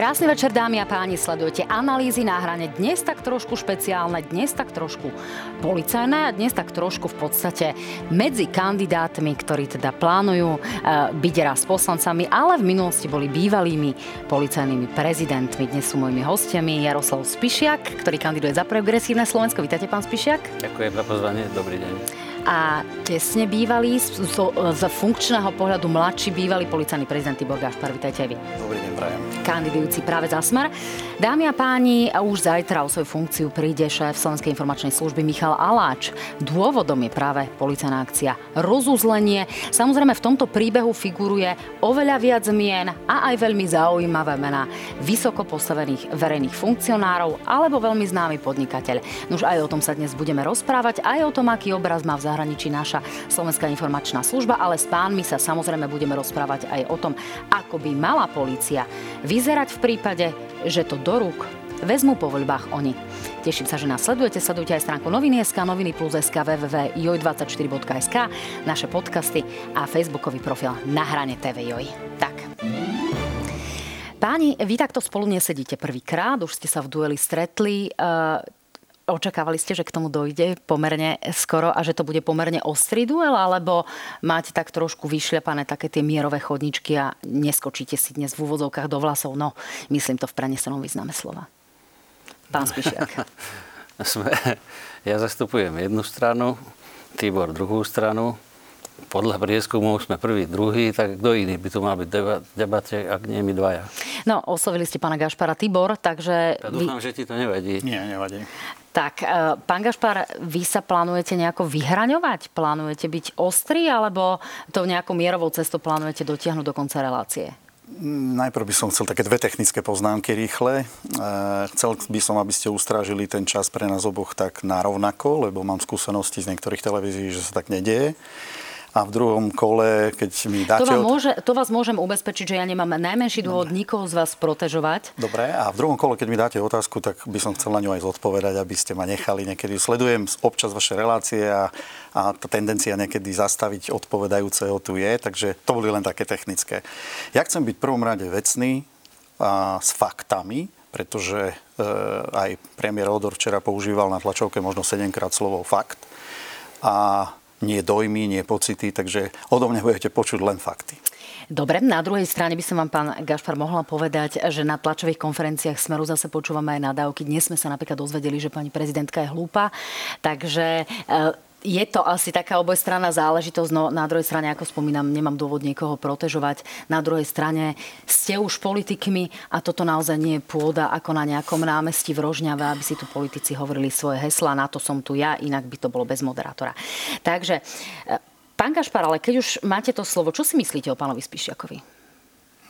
Krásny večer, dámy a páni, sledujete analýzy na hrane. Dnes tak trošku špeciálne, dnes tak trošku policajné a dnes tak trošku v podstate medzi kandidátmi, ktorí teda plánujú uh, byť raz poslancami, ale v minulosti boli bývalými policajnými prezidentmi. Dnes sú mojimi hostiami Jaroslav Spišiak, ktorý kandiduje za progresívne Slovensko. Vítajte, pán Spišiak. Ďakujem za pozvanie, dobrý deň a tesne bývalý, z, z funkčného pohľadu mladší bývalý policajný prezident Tibor Gašpar. Vítajte aj vy. Dobrý deň, prajem. Kandidujúci práve za Smer. Dámy a páni, už zajtra o svoju funkciu príde šéf Slovenskej informačnej služby Michal Aláč. Dôvodom je práve policajná akcia Rozuzlenie. Samozrejme v tomto príbehu figuruje oveľa viac mien a aj veľmi zaujímavé mená vysoko postavených verejných funkcionárov alebo veľmi známy podnikateľ. Nož aj o tom sa dnes budeme rozprávať, aj o tom, aký obraz má v zahraničí naša Slovenská informačná služba, ale s pánmi sa samozrejme budeme rozprávať aj o tom, ako by mala polícia vyzerať v prípade, že to do rúk vezmú po voľbách oni. Teším sa, že nás sledujete. Sledujte aj stránku noviny.sk, noviny plus SK, www.joj24.sk, naše podcasty a facebookový profil na hrane TV Joj. Tak. Páni, vy takto spolu nesedíte prvýkrát, už ste sa v dueli stretli. Očakávali ste, že k tomu dojde pomerne skoro a že to bude pomerne ostrý duel, alebo máte tak trošku vyšľapané také tie mierové chodničky a neskočíte si dnes v úvodzovkách do vlasov? No, myslím to v prenesenom význame slova. Pán Spišiak. ja zastupujem jednu stranu, Tibor druhú stranu podľa prieskumov sme prvý, druhý, tak kto iný by tu mal byť v debate, ak nie my dvaja? No, oslovili ste pána Gašpara Tibor, takže... Ja dúfam, vy... že ti to nevadí. Nie, nevadí. Tak, e, pán Gašpar, vy sa plánujete nejako vyhraňovať? Plánujete byť ostrý, alebo to nejakou mierovou cestou plánujete dotiahnuť do konca relácie? Najprv by som chcel také dve technické poznámky rýchle. E, chcel by som, aby ste ustrážili ten čas pre nás oboch tak na rovnako, lebo mám skúsenosti z niektorých televízií, že sa tak nedieje a v druhom kole, keď mi dáte... To, môže, to vás môžem ubezpečiť, že ja nemám najmenší dôvod Dobre. nikoho z vás protežovať. Dobre, a v druhom kole, keď mi dáte otázku, tak by som chcel na ňu aj zodpovedať, aby ste ma nechali niekedy. Sledujem občas vaše relácie a, a tá tendencia niekedy zastaviť odpovedajúceho tu je, takže to boli len také technické. Ja chcem byť v prvom rade vecný a, s faktami, pretože e, aj premiér Odor včera používal na tlačovke možno 7 krát slovo fakt. A nie dojmy, nie pocity, takže odo mňa budete počuť len fakty. Dobre, na druhej strane by som vám, pán Gašpar, mohla povedať, že na tlačových konferenciách Smeru zase počúvame aj nadávky. Dnes sme sa napríklad dozvedeli, že pani prezidentka je hlúpa, takže e, je to asi taká obojstranná záležitosť, no na druhej strane, ako spomínam, nemám dôvod niekoho protežovať. Na druhej strane ste už politikmi a toto naozaj nie je pôda ako na nejakom námestí v Rožňave, aby si tu politici hovorili svoje hesla, na to som tu ja, inak by to bolo bez moderátora. Takže, e, pán Kašpar, ale keď už máte to slovo, čo si myslíte o pánovi Spišiakovi?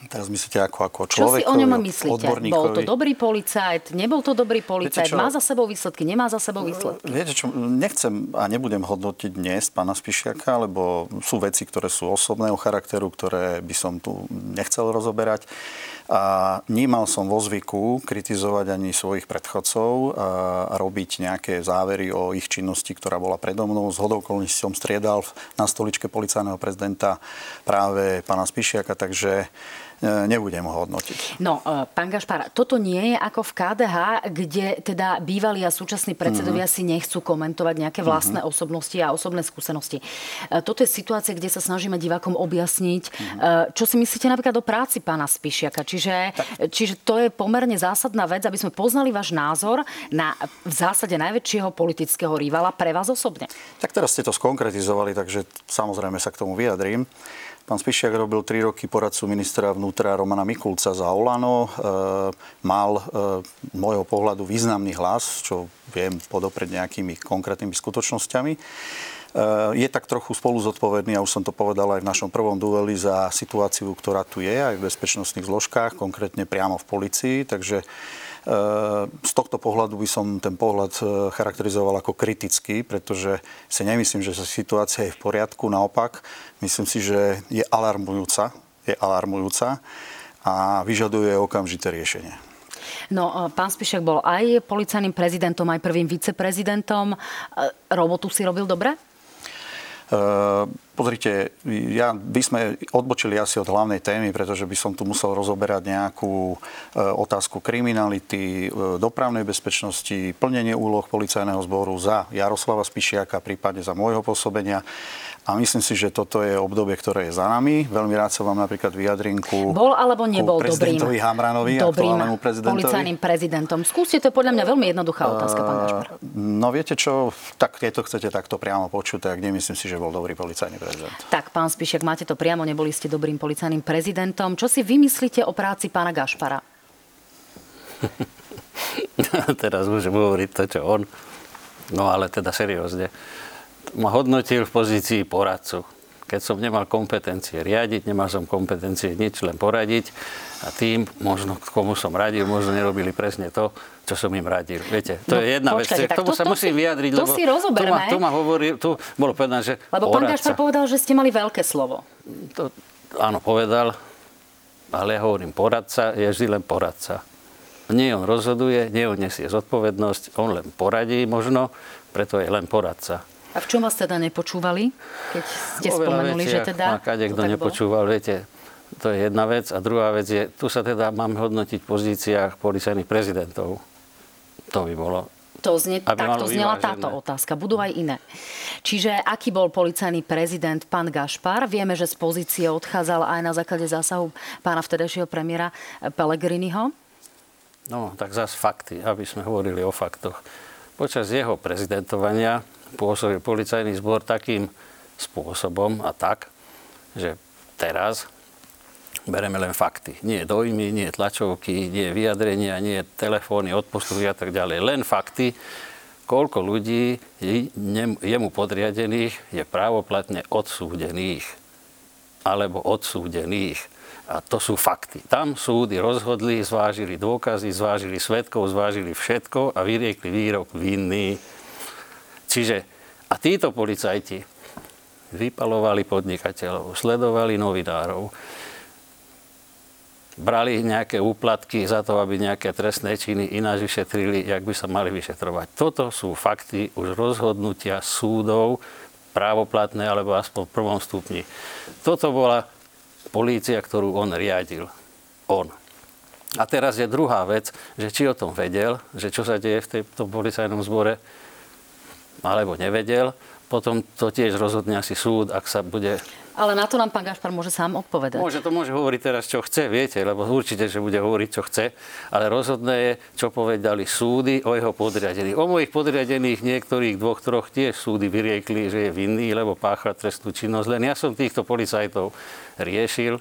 Teraz myslíte ako, ako človek? Čo si o ňom myslíte? Bol to dobrý policajt, nebol to dobrý policajt, má za sebou výsledky, nemá za sebou výsledky? Viete čo, nechcem a nebudem hodnotiť dnes pána Spišiaka, lebo sú veci, ktoré sú osobného charakteru, ktoré by som tu nechcel rozoberať. A nemal som vo zvyku kritizovať ani svojich predchodcov a robiť nejaké závery o ich činnosti, ktorá bola predo mnou. Z hodou som striedal na stoličke policajného prezidenta práve pána Spišiaka, takže nebudem ho hodnotiť. No, e, pán Gašpar, toto nie je ako v KDH, kde teda bývalí a súčasní predsedovia mm-hmm. si nechcú komentovať nejaké vlastné mm-hmm. osobnosti a osobné skúsenosti. E, toto je situácia, kde sa snažíme divákom objasniť, mm-hmm. čo si myslíte napríklad o práci pána Spišiaka. Čiže, čiže to je pomerne zásadná vec, aby sme poznali váš názor na v zásade najväčšieho politického rivala pre vás osobne. Tak teraz ste to skonkretizovali, takže samozrejme sa k tomu vyjadrím. Pán Spišiak robil 3 roky poradcu ministra vnútra Romana Mikulca za Olano. E, mal e, môjho pohľadu významný hlas, čo viem podoprieť nejakými konkrétnymi skutočnosťami. E, je tak trochu spolu zodpovedný, a už som to povedal aj v našom prvom dueli, za situáciu, ktorá tu je aj v bezpečnostných zložkách, konkrétne priamo v policii. Takže z tohto pohľadu by som ten pohľad e, charakterizoval ako kritický, pretože si nemyslím, že situácia je v poriadku. Naopak, myslím si, že je alarmujúca, je alarmujúca a vyžaduje okamžité riešenie. No, e, pán Spišek bol aj policajným prezidentom, aj prvým viceprezidentom. Robotu si robil dobre? Uh, Pozrite, ja, by sme odbočili asi od hlavnej témy, pretože by som tu musel rozoberať nejakú e, otázku kriminality, e, dopravnej bezpečnosti, plnenie úloh policajného zboru za Jaroslava Spišiaka, prípadne za môjho pôsobenia. A myslím si, že toto je obdobie, ktoré je za nami. Veľmi rád sa vám napríklad vyjadrím ku Bol alebo nebol dobrým, Hamranovi, dobrým policajným prezidentom? Skúste, to podľa mňa veľmi jednoduchá otázka, pán Gašpar. No viete čo, tak keď to chcete takto priamo počuť, tak nemyslím si, že bol dobrý policajný prezident. Tak, pán Spišek, máte to priamo, neboli ste dobrým policajným prezidentom. Čo si vymyslíte o práci pána Gašpara? Teraz môžem hovoriť to, čo on. No ale teda seriózne ma hodnotil v pozícii poradcu. Keď som nemal kompetencie riadiť, nemal som kompetencie nič, len poradiť a tým, možno komu som radil, možno nerobili presne to, čo som im radil. Viete, to no, je jedna počkajte, vec. K tomu to, sa to musím si, vyjadriť, to lebo si tu ma, tu ma hovorí, tu bolo povedané, že Lebo poradca. pán Gašpar povedal, že ste mali veľké slovo. To, áno, povedal, ale ja hovorím, poradca je vždy len poradca. Nie on rozhoduje, nie on nesie zodpovednosť, on len poradí možno, preto je len poradca. A v čom vás teda nepočúvali, keď ste Oveľa spomenuli, veci, že teda... Kade, kto nepočúval, bol? viete, to je jedna vec. A druhá vec je, tu sa teda máme hodnotiť v pozíciách policajných prezidentov. To by bolo to znie, takto znela táto otázka. Budú aj iné. Čiže aký bol policajný prezident pán Gašpar? Vieme, že z pozície odchádzal aj na základe zásahu pána vtedajšieho premiéra Pellegriniho. No, tak zase fakty, aby sme hovorili o faktoch. Počas jeho prezidentovania pôsobil policajný zbor takým spôsobom a tak, že teraz bereme len fakty. Nie dojmy, nie tlačovky, nie vyjadrenia, nie telefóny, odposluhy a tak ďalej. Len fakty, koľko ľudí jemu podriadených je právoplatne odsúdených alebo odsúdených. A to sú fakty. Tam súdy rozhodli, zvážili dôkazy, zvážili svetkov, zvážili všetko a vyriekli výrok vinný Čiže a títo policajti vypalovali podnikateľov, sledovali novinárov, brali nejaké úplatky za to, aby nejaké trestné činy ináč vyšetrili, jak by sa mali vyšetrovať. Toto sú fakty už rozhodnutia súdov, právoplatné alebo aspoň v prvom stupni. Toto bola polícia, ktorú on riadil. On. A teraz je druhá vec, že či o tom vedel, že čo sa deje v tom policajnom zbore, alebo nevedel. Potom to tiež rozhodne asi súd, ak sa bude... Ale na to nám pán Gašpar môže sám odpovedať. Môže, to môže hovoriť teraz, čo chce, viete, lebo určite, že bude hovoriť, čo chce, ale rozhodné je, čo povedali súdy o jeho podriadených. O mojich podriadených niektorých dvoch, troch tiež súdy vyriekli, že je vinný, lebo pácha trestnú činnosť. Len ja som týchto policajtov riešil,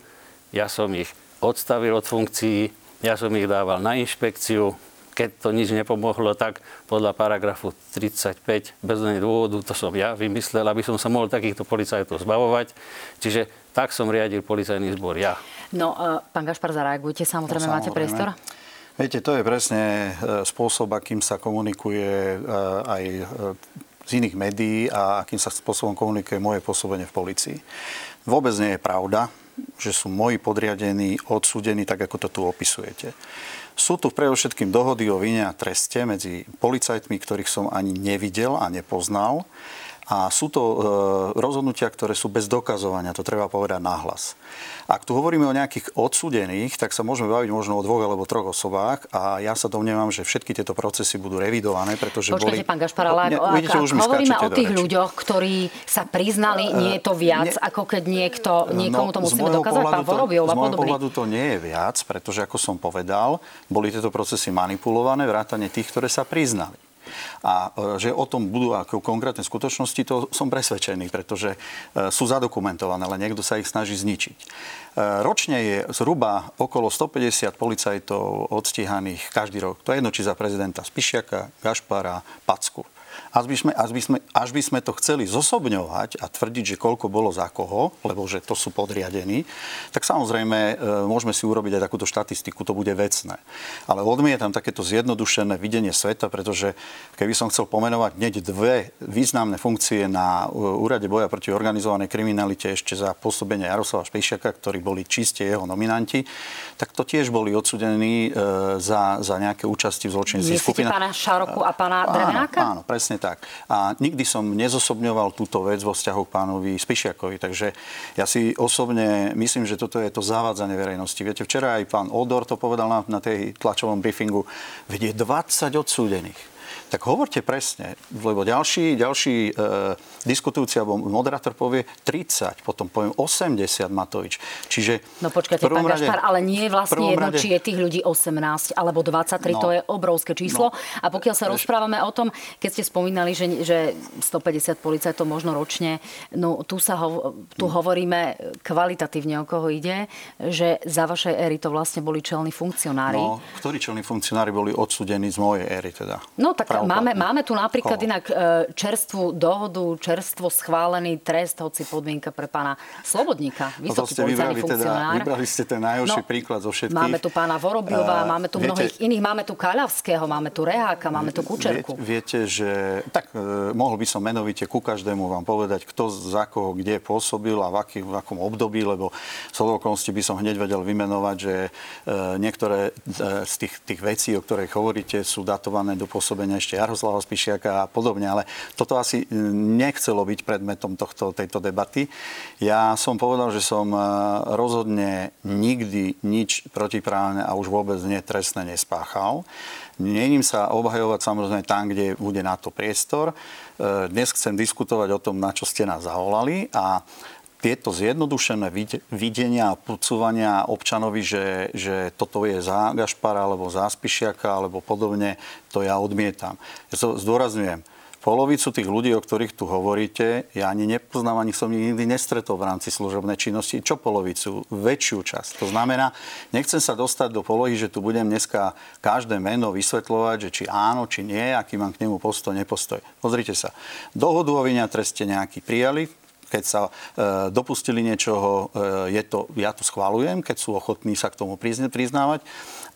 ja som ich odstavil od funkcií, ja som ich dával na inšpekciu, keď to nič nepomohlo, tak podľa paragrafu 35 bez dôvodu, to som ja vymyslel, aby som sa mohol takýchto policajtov zbavovať. Čiže tak som riadil policajný zbor ja. No, uh, pán Gašpar, zareagujte, samozrejme, no, samozrejme. máte priestor. Viete, to je presne e, spôsob, akým sa komunikuje e, aj z iných médií a akým sa spôsobom komunikuje moje pôsobenie v policii. Vôbec nie je pravda, že sú moji podriadení odsúdení tak, ako to tu opisujete. Sú tu predovšetkým dohody o vine a treste medzi policajtmi, ktorých som ani nevidel a nepoznal. A sú to e, rozhodnutia, ktoré sú bez dokazovania, to treba povedať nahlas. Ak tu hovoríme o nejakých odsúdených, tak sa môžeme baviť možno o dvoch alebo troch osobách a ja sa domnievam, že všetky tieto procesy budú revidované, pretože Počkajte, boli... pán Gašpar, ale ak, vidíte, ak, už hovoríme o tých ľuďoch, ktorí sa priznali, nie je to viac, nie, ako keď niekto, niekomu to no, musíme dokázať, pán Vorobiov a. Z môjho pohľadu to nie je viac, pretože ako som povedal, boli tieto procesy manipulované, vrátane tých, ktoré sa priznali. A e, že o tom budú ako konkrétne skutočnosti, to som presvedčený, pretože e, sú zadokumentované, ale niekto sa ich snaží zničiť. E, ročne je zhruba okolo 150 policajtov odstíhaných každý rok. To je jedno, či za prezidenta Spišiaka, Gašpara, Packu. Až by, sme, až, by sme, až by sme to chceli zosobňovať a tvrdiť, že koľko bolo za koho, lebo že to sú podriadení, tak samozrejme e, môžeme si urobiť aj takúto štatistiku, to bude vecné. Ale odmietam takéto zjednodušené videnie sveta, pretože keby som chcel pomenovať hneď dve významné funkcie na e, úrade boja proti organizovanej kriminalite ešte za pôsobenie Jaroslava Špejšiaka, ktorí boli čiste jeho nominanti, tak to tiež boli odsudení e, za, za nejaké účasti v zločinných skupinách. pána Šaroku a pána Drevenáka? Áno, áno, presne tak. A nikdy som nezosobňoval túto vec vo vzťahu k pánovi Spišiakovi. Takže ja si osobne myslím, že toto je to zavádzanie verejnosti. Viete, včera aj pán Odor to povedal na, na tej tlačovom briefingu. Vedie 20 odsúdených tak hovorte presne, lebo ďalší, ďalší e, diskutujúci alebo moderátor povie 30, potom poviem 80 Matovič. Čiže No počkajte, pán rade, Gašpar, ale nie je vlastne jedno, rade... či je tých ľudí 18 alebo 23, no, to je obrovské číslo. No, a pokiaľ sa rozprávame o tom, keď ste spomínali, že, že 150 policajtov možno ročne, no tu, sa ho, tu hm. hovoríme kvalitatívne, o koho ide, že za vašej éry to vlastne boli čelní funkcionári. No, ktorí čelní funkcionári boli odsudení z mojej éry teda? No tak Máme, máme tu napríklad Koho? inak e, čerstvú dohodu, čerstvo schválený trest, hoci podmienka pre pána Slobodníka, no vysoký no vybrali, teda, vybrali ste ten najhorší no, príklad zo všetkých. Máme tu pána Vorobiova, uh, máme tu viete, mnohých iných, máme tu Kaľavského, máme tu Reháka, máme tu Kučerku. Viete, že tak uh, mohol by som menovite ku každému vám povedať, kto za koho kde pôsobil a v, aký, v akom období, lebo z okolností by som hneď vedel vymenovať, že uh, niektoré uh, z tých, tých vecí, o ktorých hovoríte, sú datované do pôsobenia ešte ešte Jaroslava Spišiaka a podobne, ale toto asi nechcelo byť predmetom tohto, tejto debaty. Ja som povedal, že som e, rozhodne nikdy nič protiprávne a už vôbec netrestné nespáchal. Nením sa obhajovať samozrejme tam, kde bude na to priestor. E, dnes chcem diskutovať o tom, na čo ste nás zavolali a tieto zjednodušené videnia a pucovania občanovi, že, že toto je za Gašpara alebo za Spišiaka alebo podobne, to ja odmietam. Ja to zdôrazňujem. Polovicu tých ľudí, o ktorých tu hovoríte, ja ani nepoznám, ani som nikdy nestretol v rámci služobnej činnosti. Čo polovicu? Väčšiu časť. To znamená, nechcem sa dostať do polohy, že tu budem dneska každé meno vysvetľovať, že či áno, či nie, aký mám k nemu postoj, nepostoj. Pozrite sa. Dohodu o vyňa treste nejaký prijali, keď sa e, dopustili niečoho, e, je to, ja to schválujem, keď sú ochotní sa k tomu priznávať,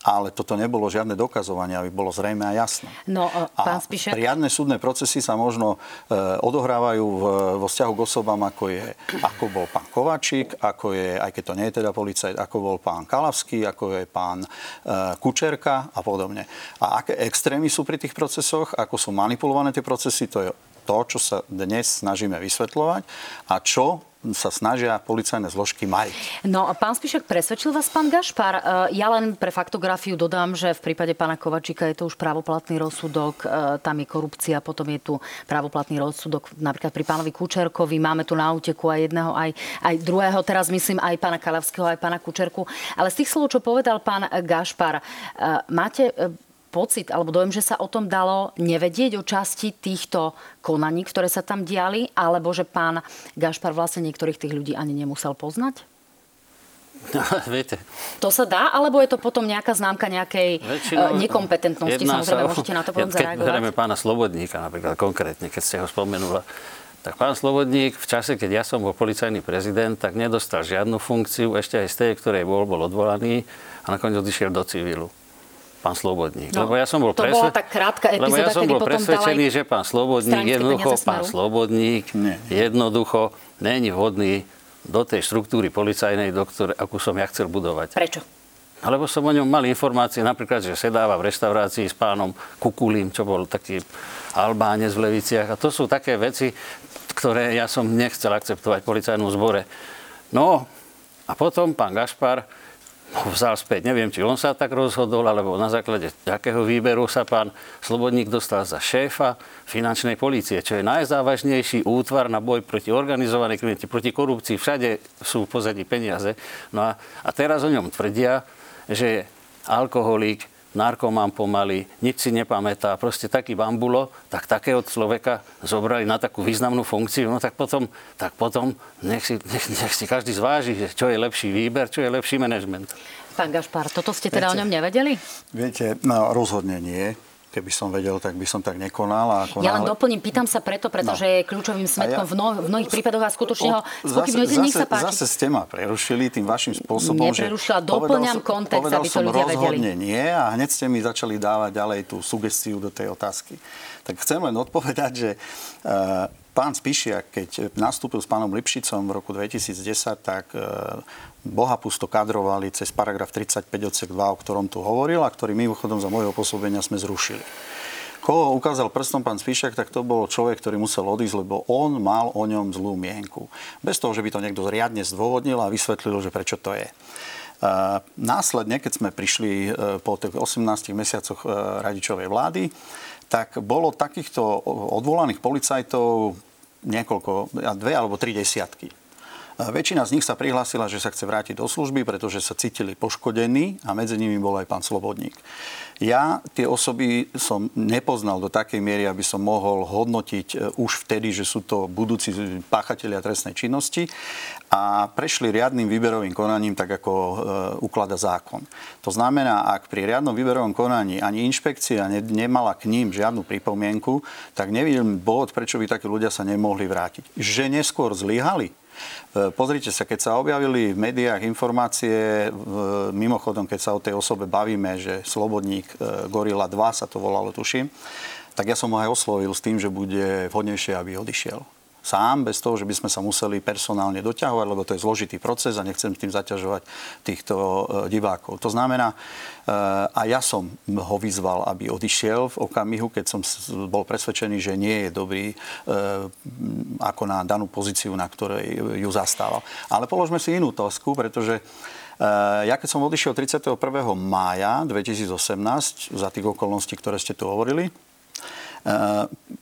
ale toto nebolo žiadne dokazovanie, aby bolo zrejme a jasné. No, e, pán Spišek... A riadne súdne procesy sa možno e, odohrávajú v, vo vzťahu k osobám, ako, je, ako bol pán Kovačík, ako je, aj keď to nie je teda policajt, ako bol pán Kalavský, ako je pán e, Kučerka a podobne. A aké extrémy sú pri tých procesoch, ako sú manipulované tie procesy, to je to, čo sa dnes snažíme vysvetľovať a čo sa snažia policajné zložky mať. No a pán Spišek, presvedčil vás pán Gašpar? E, ja len pre faktografiu dodám, že v prípade pána Kovačíka je to už právoplatný rozsudok, e, tam je korupcia, potom je tu právoplatný rozsudok napríklad pri pánovi Kučerkovi, máme tu na úteku aj jedného, aj, aj druhého, teraz myslím aj pána Kalavského, aj pána Kučerku. Ale z tých slov, čo povedal pán Gašpar, e, máte pocit alebo dojem, že sa o tom dalo nevedieť o časti týchto konaní, ktoré sa tam diali, alebo že pán Gašpar vlastne niektorých tých ľudí ani nemusel poznať? No, viete. To sa dá, alebo je to potom nejaká známka nejakej Väčšinou, nekompetentnosti? Samozrejme, sa, môžete na to potom keď zareagovať. Keď pána Slobodníka napríklad konkrétne, keď ste ho spomenula, tak pán Slobodník v čase, keď ja som bol policajný prezident, tak nedostal žiadnu funkciu, ešte aj z tej, ktorej bol, bol odvolaný a nakoniec odišiel do civilu pán Slobodník. No, lebo ja som bol, to presve... bola tak krátka epizóda, lebo ja som bol presvedčený, že pán Slobodník, jednoducho pán Slobodník Nie. jednoducho není vhodný do tej štruktúry policajnej, do ktorej, akú som ja chcel budovať. Prečo? Alebo som o ňom mal informácie, napríklad, že sedáva v reštaurácii s pánom Kukulím, čo bol taký Albánec v Leviciach. A to sú také veci, ktoré ja som nechcel akceptovať v policajnom zbore. No a potom pán Gašpar vzal späť. Neviem, či on sa tak rozhodol, alebo na základe akého výberu sa pán Slobodník dostal za šéfa finančnej policie, čo je najzávažnejší útvar na boj proti organizovanej kriminalite, proti korupcii. Všade sú v pozadí peniaze. No a, a teraz o ňom tvrdia, že je alkoholík, narkoman pomaly, nič si nepamätá, proste taký bambulo, tak takého človeka zobrali na takú významnú funkciu, no tak potom, tak potom nech, si, nech, nech si každý zváži, čo je lepší výber, čo je lepší manažment. Pán Gašpar, toto ste teda viete, o ňom nevedeli? Viete, no rozhodne nie. Keby som vedel, tak by som tak nekonal. A ako ja len doplním, pýtam sa preto, pretože no. je kľúčovým smetkom ja... v, no, v mnohých prípadoch a skutočne ho spochybňujete, nech sa páči. Zase ste ma prerušili tým vašim spôsobom, Neprerušila, doplňam kontext, aby to ľudia vedeli. nie a hneď ste mi začali dávať ďalej tú sugestiu do tej otázky. Tak chcem len odpovedať, že uh, pán Spišiak, keď nastúpil s pánom Lipšicom v roku 2010, tak uh, bohapusto kadrovali cez paragraf 35 odsek 2, o ktorom tu hovoril a ktorý mimochodom za môjho pôsobenia sme zrušili. koho ukázal prstom pán Spišak, tak to bol človek, ktorý musel odísť, lebo on mal o ňom zlú mienku. Bez toho, že by to niekto riadne zdôvodnil a vysvetlil, že prečo to je. Následne, keď sme prišli po tých 18 mesiacoch radičovej vlády, tak bolo takýchto odvolaných policajtov niekoľko, dve alebo tri desiatky. Väčšina z nich sa prihlásila, že sa chce vrátiť do služby, pretože sa cítili poškodení a medzi nimi bol aj pán Slobodník. Ja tie osoby som nepoznal do takej miery, aby som mohol hodnotiť e, už vtedy, že sú to budúci páchatelia trestnej činnosti a prešli riadnym výberovým konaním, tak ako e, uklada zákon. To znamená, ak pri riadnom výberovom konaní ani inšpekcia ne, nemala k ním žiadnu pripomienku, tak nevidím bod, prečo by takí ľudia sa nemohli vrátiť. Že neskôr zlyhali, pozrite sa, keď sa objavili v médiách informácie, mimochodom, keď sa o tej osobe bavíme, že Slobodník e, Gorila 2 sa to volalo, tuším, tak ja som ho aj oslovil s tým, že bude vhodnejšie, aby odišiel sám, bez toho, že by sme sa museli personálne doťahovať, lebo to je zložitý proces a nechcem tým zaťažovať týchto e, divákov. To znamená, e, a ja som ho vyzval, aby odišiel v okamihu, keď som bol presvedčený, že nie je dobrý e, ako na danú pozíciu, na ktorej ju zastával. Ale položme si inú otázku, pretože ja keď som odišiel 31. mája 2018, za tých okolností, ktoré ste tu hovorili,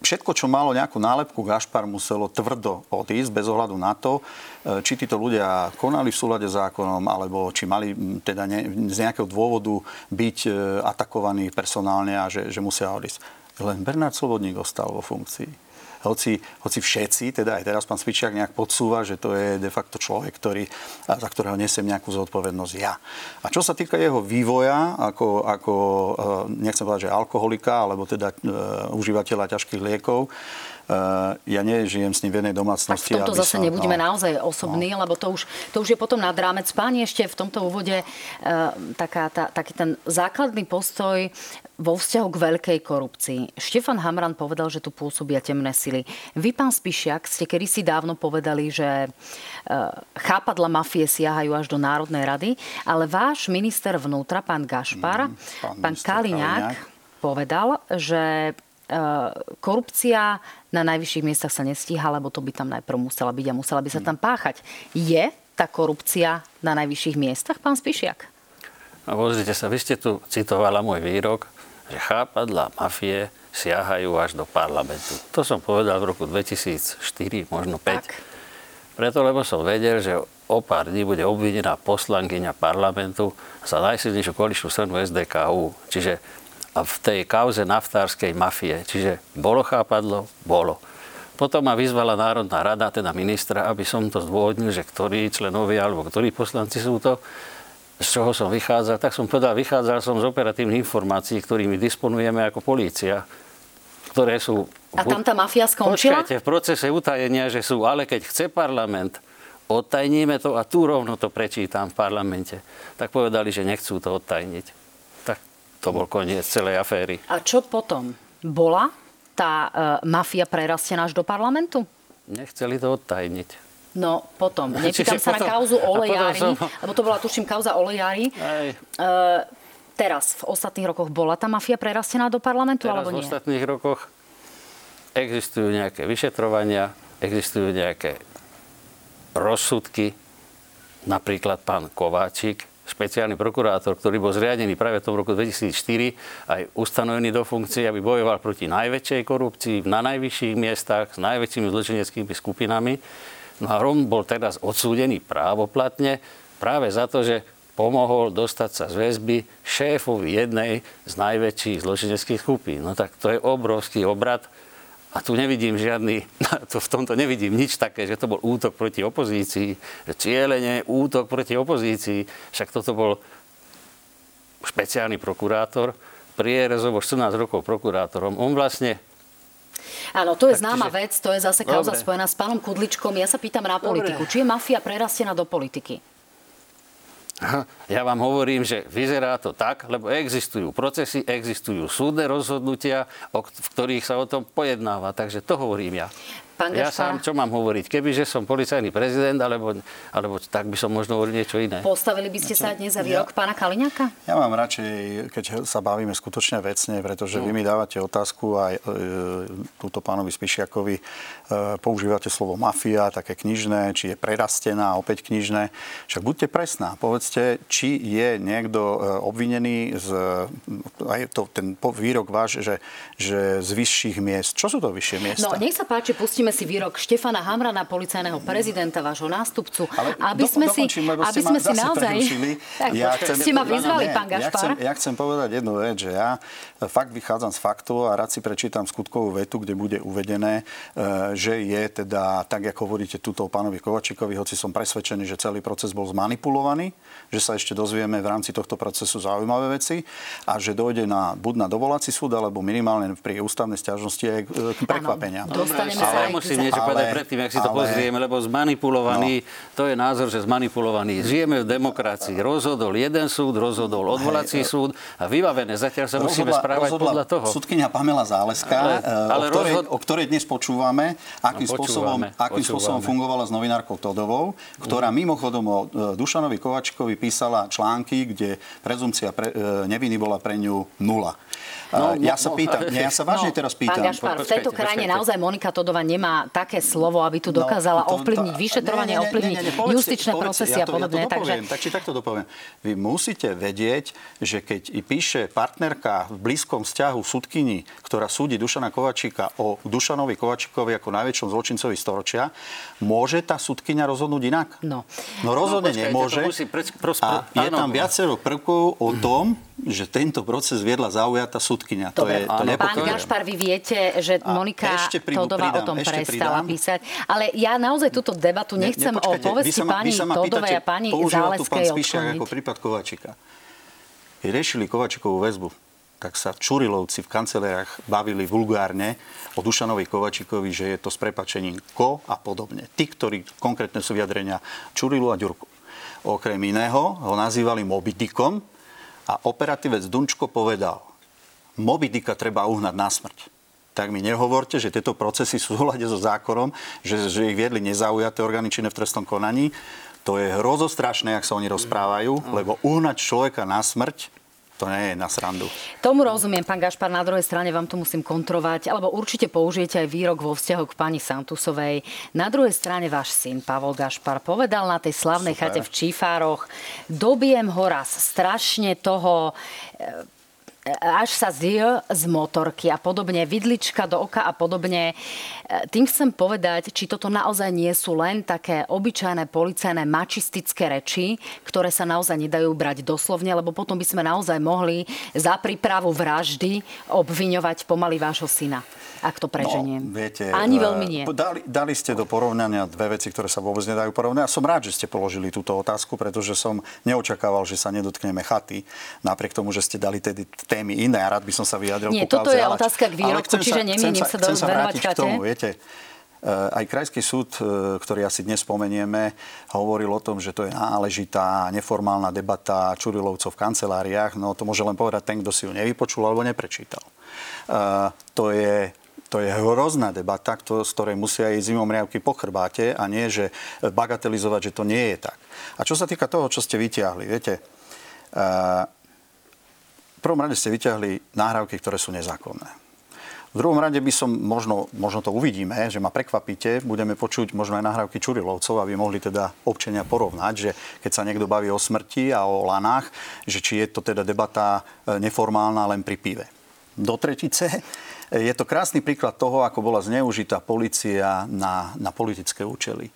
všetko, čo malo nejakú nálepku Gašpar, muselo tvrdo odísť bez ohľadu na to, eh, či títo ľudia konali v súlade s zákonom, alebo či mali teda ne, z nejakého dôvodu byť eh, atakovaní personálne a že, že musia odísť. Len Bernard Slobodník ostal vo funkcii hoci, hoci všetci, teda aj teraz pán Svičiak nejak podsúva, že to je de facto človek, ktorý, za ktorého nesem nejakú zodpovednosť ja. A čo sa týka jeho vývoja, ako, ako e, nechcem povedať, že alkoholika, alebo teda uh, užívateľa ťažkých liekov, Uh, ja nežijem s ním v jednej domácnosti. Tak v tomto zase sa, nebudeme no, naozaj osobní, no. lebo to už, to už je potom nad rámec. Páni, ešte v tomto úvode uh, taká, tá, taký ten základný postoj vo vzťahu k veľkej korupcii. Štefan Hamran povedal, že tu pôsobia temné sily. Vy, pán Spišiak, ste kedysi dávno povedali, že e, chápadla mafie siahajú až do Národnej rady, ale váš minister vnútra, pán Gašpar, mm, pán, pán Kaliňák, povedal, že e, korupcia na najvyšších miestach sa nestíha, lebo to by tam najprv musela byť a musela by sa tam páchať. Je tá korupcia na najvyšších miestach, pán Spišiak? No pozrite sa, vy ste tu citovala môj výrok že chápadla mafie siahajú až do parlamentu. To som povedal v roku 2004, možno 5. Tak. Preto, lebo som vedel, že o pár dní bude obvinená poslankyňa parlamentu za najsilnejšiu koaličnú stranu SDKU. Čiže a v tej kauze naftárskej mafie. Čiže bolo chápadlo? Bolo. Potom ma vyzvala Národná rada, teda ministra, aby som to zdôvodnil, že ktorí členovia alebo ktorí poslanci sú to z čoho som vychádzal, tak som povedal, vychádzal som z operatívnych informácií, ktorými disponujeme ako polícia, ktoré sú... A tam tá mafia skončila? Počkajte, v procese utajenia, že sú, ale keď chce parlament, odtajníme to a tu rovno to prečítam v parlamente. Tak povedali, že nechcú to odtajniť. Tak to bol koniec celej aféry. A čo potom? Bola tá e, mafia prerastená až do parlamentu? Nechceli to odtajniť. No potom, nepýtam sa potom, na kauzu olejári, som... lebo to bola tuším kauza olejári. E, teraz, v ostatných rokoch, bola tá mafia prerastená do parlamentu, teraz alebo nie? v ostatných rokoch existujú nejaké vyšetrovania, existujú nejaké rozsudky, napríklad pán Kováčik, špeciálny prokurátor, ktorý bol zriadený práve v tom roku 2004, aj ustanovený do funkcie, aby bojoval proti najväčšej korupcii na najvyšších miestach s najväčšími zločineckými skupinami No a Rom bol teraz odsúdený právoplatne práve za to, že pomohol dostať sa z väzby šéfovi jednej z najväčších zločineckých skupín. No tak to je obrovský obrad a tu nevidím žiadny, to v tomto nevidím nič také, že to bol útok proti opozícii, že cieľenie útok proti opozícii. Však toto bol špeciálny prokurátor, prierezovo 14 rokov prokurátorom. On vlastne Áno, to je tak, známa čiže... vec, to je zase kauza Dobre. spojená s pánom Kudličkom. Ja sa pýtam na politiku. Dobre. Či je mafia prerastená do politiky? Ja vám hovorím, že vyzerá to tak, lebo existujú procesy, existujú súdne rozhodnutia, v ktorých sa o tom pojednáva. Takže to hovorím ja. Pán ja sám, čo mám hovoriť? Keby, že som policajný prezident, alebo, alebo tak by som možno hovoril niečo iné. Postavili by ste sa dnes za výrok ja, pána Kaliňaka? Ja mám radšej, keď sa bavíme skutočne vecne, pretože no. vy mi dávate otázku aj e, túto pánovi Spišiakovi, e, používate slovo mafia, také knižné, či je prerastená, opäť knižné. Však buďte presná, povedzte, či je niekto e, obvinený z, aj to, ten výrok váš, že, že z vyšších miest. Čo sú to vyššie miesta? No, nech sa páči, pustíme si výrok Štefana Hamrana, policajného prezidenta, vášho nástupcu, Ale aby sme si, aby sme si naozaj... Tak, ja chcem, ste ma vyzvali, pán Gašpar. Ja chcem, ja chcem povedať jednu vec, že ja fakt vychádzam z faktov a rád si prečítam skutkovú vetu, kde bude uvedené, e, že je teda, tak ako hovoríte túto pánovi Kovačikovi, hoci som presvedčený, že celý proces bol zmanipulovaný, že sa ešte dozvieme v rámci tohto procesu zaujímavé veci a že dojde na, buď na dovolací súd, alebo minimálne pri ústavnej stiažnosti aj k prekvapenia. Dostaneme sa ale musím niečo povedať predtým, ak si to ale... pozrieme, lebo zmanipulovaný, no. to je názor, že zmanipulovaný. Žijeme v demokracii. Rozhodol jeden súd, rozhodol odvolací súd a vybavené. Zatiaľ sa rozhodla, musíme správať podľa toho. Sudkynia Pamela Záleska, ale, eh, ale o, ktorej, rozhod... o ktorej dnes počúvame, akým, no, spôsobom, akým spôsobom fungovala s novinárkou Todovou, ktorá mimochodom o eh, Dušanovi Kovačikovi písala články, kde prezumcia pre, eh, neviny bola pre ňu nula. No, ja sa pýtam, no, ja sa vážne no, teraz pýtam. Pán Gašpar, v tejto krajine naozaj Monika Todova nemá také slovo, aby tu no, dokázala no, ovplyvniť vyšetrovanie, ovplyvniť justičné procesy a podobne. Ja to dopoviem, takže... tak či takto dopoviem. Vy musíte vedieť, že keď píše partnerka v blízkom vzťahu súdkyni, ktorá súdi Dušana Kovačíka o Dušanovi Kovačíkovi ako najväčšom zločincovi storočia, môže tá súdkynia rozhodnúť inak? No. No rozhodne no, počkajte, nemôže. A je tam viacero prvkov o tom, že tento proces viedla zaujatá súdkynia. To je, to Pán Gašpar, vy viete, že Monika Todová o tom prestala pridám. písať. Ale ja naozaj túto debatu nechcem ne, o povesti pani Todovej a pani Záleskej odkloniť. ako prípad Kovačika. Riešili Kovačikovú väzbu tak sa Čurilovci v kanceláriách bavili vulgárne o Dušanovi Kovačikovi, že je to s prepačením ko a podobne. Tí, ktorí konkrétne sú vyjadrenia Čurilu a Ďurku. Okrem iného ho nazývali Mobidikom, a operatívec Dunčko povedal, Mobidika treba uhnať na smrť. Tak mi nehovorte, že tieto procesy sú v so zákonom, že, že ich viedli nezaujaté orgány činné v trestnom konaní. To je hrozostrašné, ak sa oni rozprávajú, lebo uhnať človeka na smrť to nie je na srandu. Tomu rozumiem, pán Gašpar, na druhej strane vám to musím kontrovať, alebo určite použijete aj výrok vo vzťahu k pani Santusovej. Na druhej strane váš syn Pavol Gašpar povedal na tej slavnej Super. chate v Čífároch, dobijem ho raz strašne toho až sa zje z motorky a podobne, vidlička do oka a podobne. E, tým chcem povedať, či toto naozaj nie sú len také obyčajné policajné mačistické reči, ktoré sa naozaj nedajú brať doslovne, lebo potom by sme naozaj mohli za prípravu vraždy obviňovať pomaly vášho syna ak to preženiem. No, viete, Ani veľmi nie. Dali, dali ste do porovnania dve veci, ktoré sa vôbec nedajú porovnať. A som rád, že ste položili túto otázku, pretože som neočakával, že sa nedotkneme chaty, napriek tomu, že ste dali tedy témy iné a rád by som sa vyjadril Nie, toto je otázka k výrobku, čiže nemienim sa, sa, sa venovať chate. K tomu, viete, eh, aj krajský súd, eh, ktorý asi dnes spomenieme, hovoril o tom, že to je náležitá neformálna debata Čurilovcov v kanceláriách. No to môže len povedať ten, kto si ju nevypočul alebo neprečítal. To je to je hrozná debata, z ktorej musia ísť zimom riavky po chrbáte a nie, že bagatelizovať, že to nie je tak. A čo sa týka toho, čo ste vyťahli, viete, uh, v prvom rade ste vyťahli náhrávky, ktoré sú nezákonné. V druhom rade by som, možno, možno to uvidíme, že ma prekvapíte, budeme počuť možno aj nahrávky Čurilovcov, aby mohli teda občania porovnať, že keď sa niekto baví o smrti a o lanách, že či je to teda debata e, neformálna len pri pive. Do tretice je to krásny príklad toho, ako bola zneužitá policia na, na politické účely.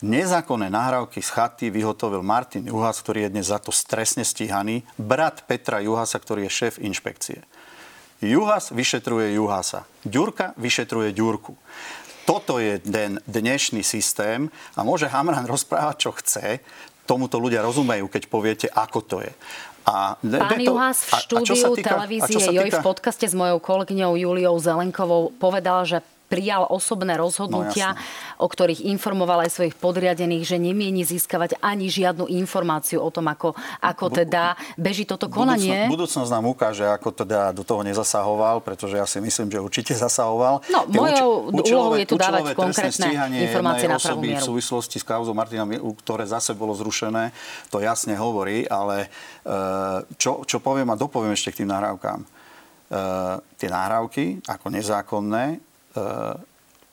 Nezákonné nahrávky z chaty vyhotovil Martin Juhas, ktorý je dnes za to stresne stíhaný, brat Petra Juhasa, ktorý je šéf inšpekcie. Juhas vyšetruje Juhasa. Ďurka vyšetruje Ďurku. Toto je ten dnešný systém a môže Hamran rozprávať, čo chce. Tomuto ľudia rozumejú, keď poviete, ako to je. A Pán to, Juhas v štúdiu a, a týka, televízie Joj v podcaste s mojou kolegyňou Juliou Zelenkovou povedal, že prijal osobné rozhodnutia, No, o ktorých informoval aj svojich podriadených, že nemieni získavať ani žiadnu informáciu o tom, ako, ako teda beží toto konanie. Budúcnosť, budúcnosť nám ukáže, ako teda do toho nezasahoval, pretože ja si myslím, že určite zasahoval. No, Tie mojou uči- úlohou je tu dávať konkrétne informácie na pravú mieru. v súvislosti s kauzou Martina ktoré zase bolo zrušené, to jasne hovorí, ale e, čo, čo poviem a dopoviem ešte k tým nahrávkám. E, tie nahrávky ako nezákonné,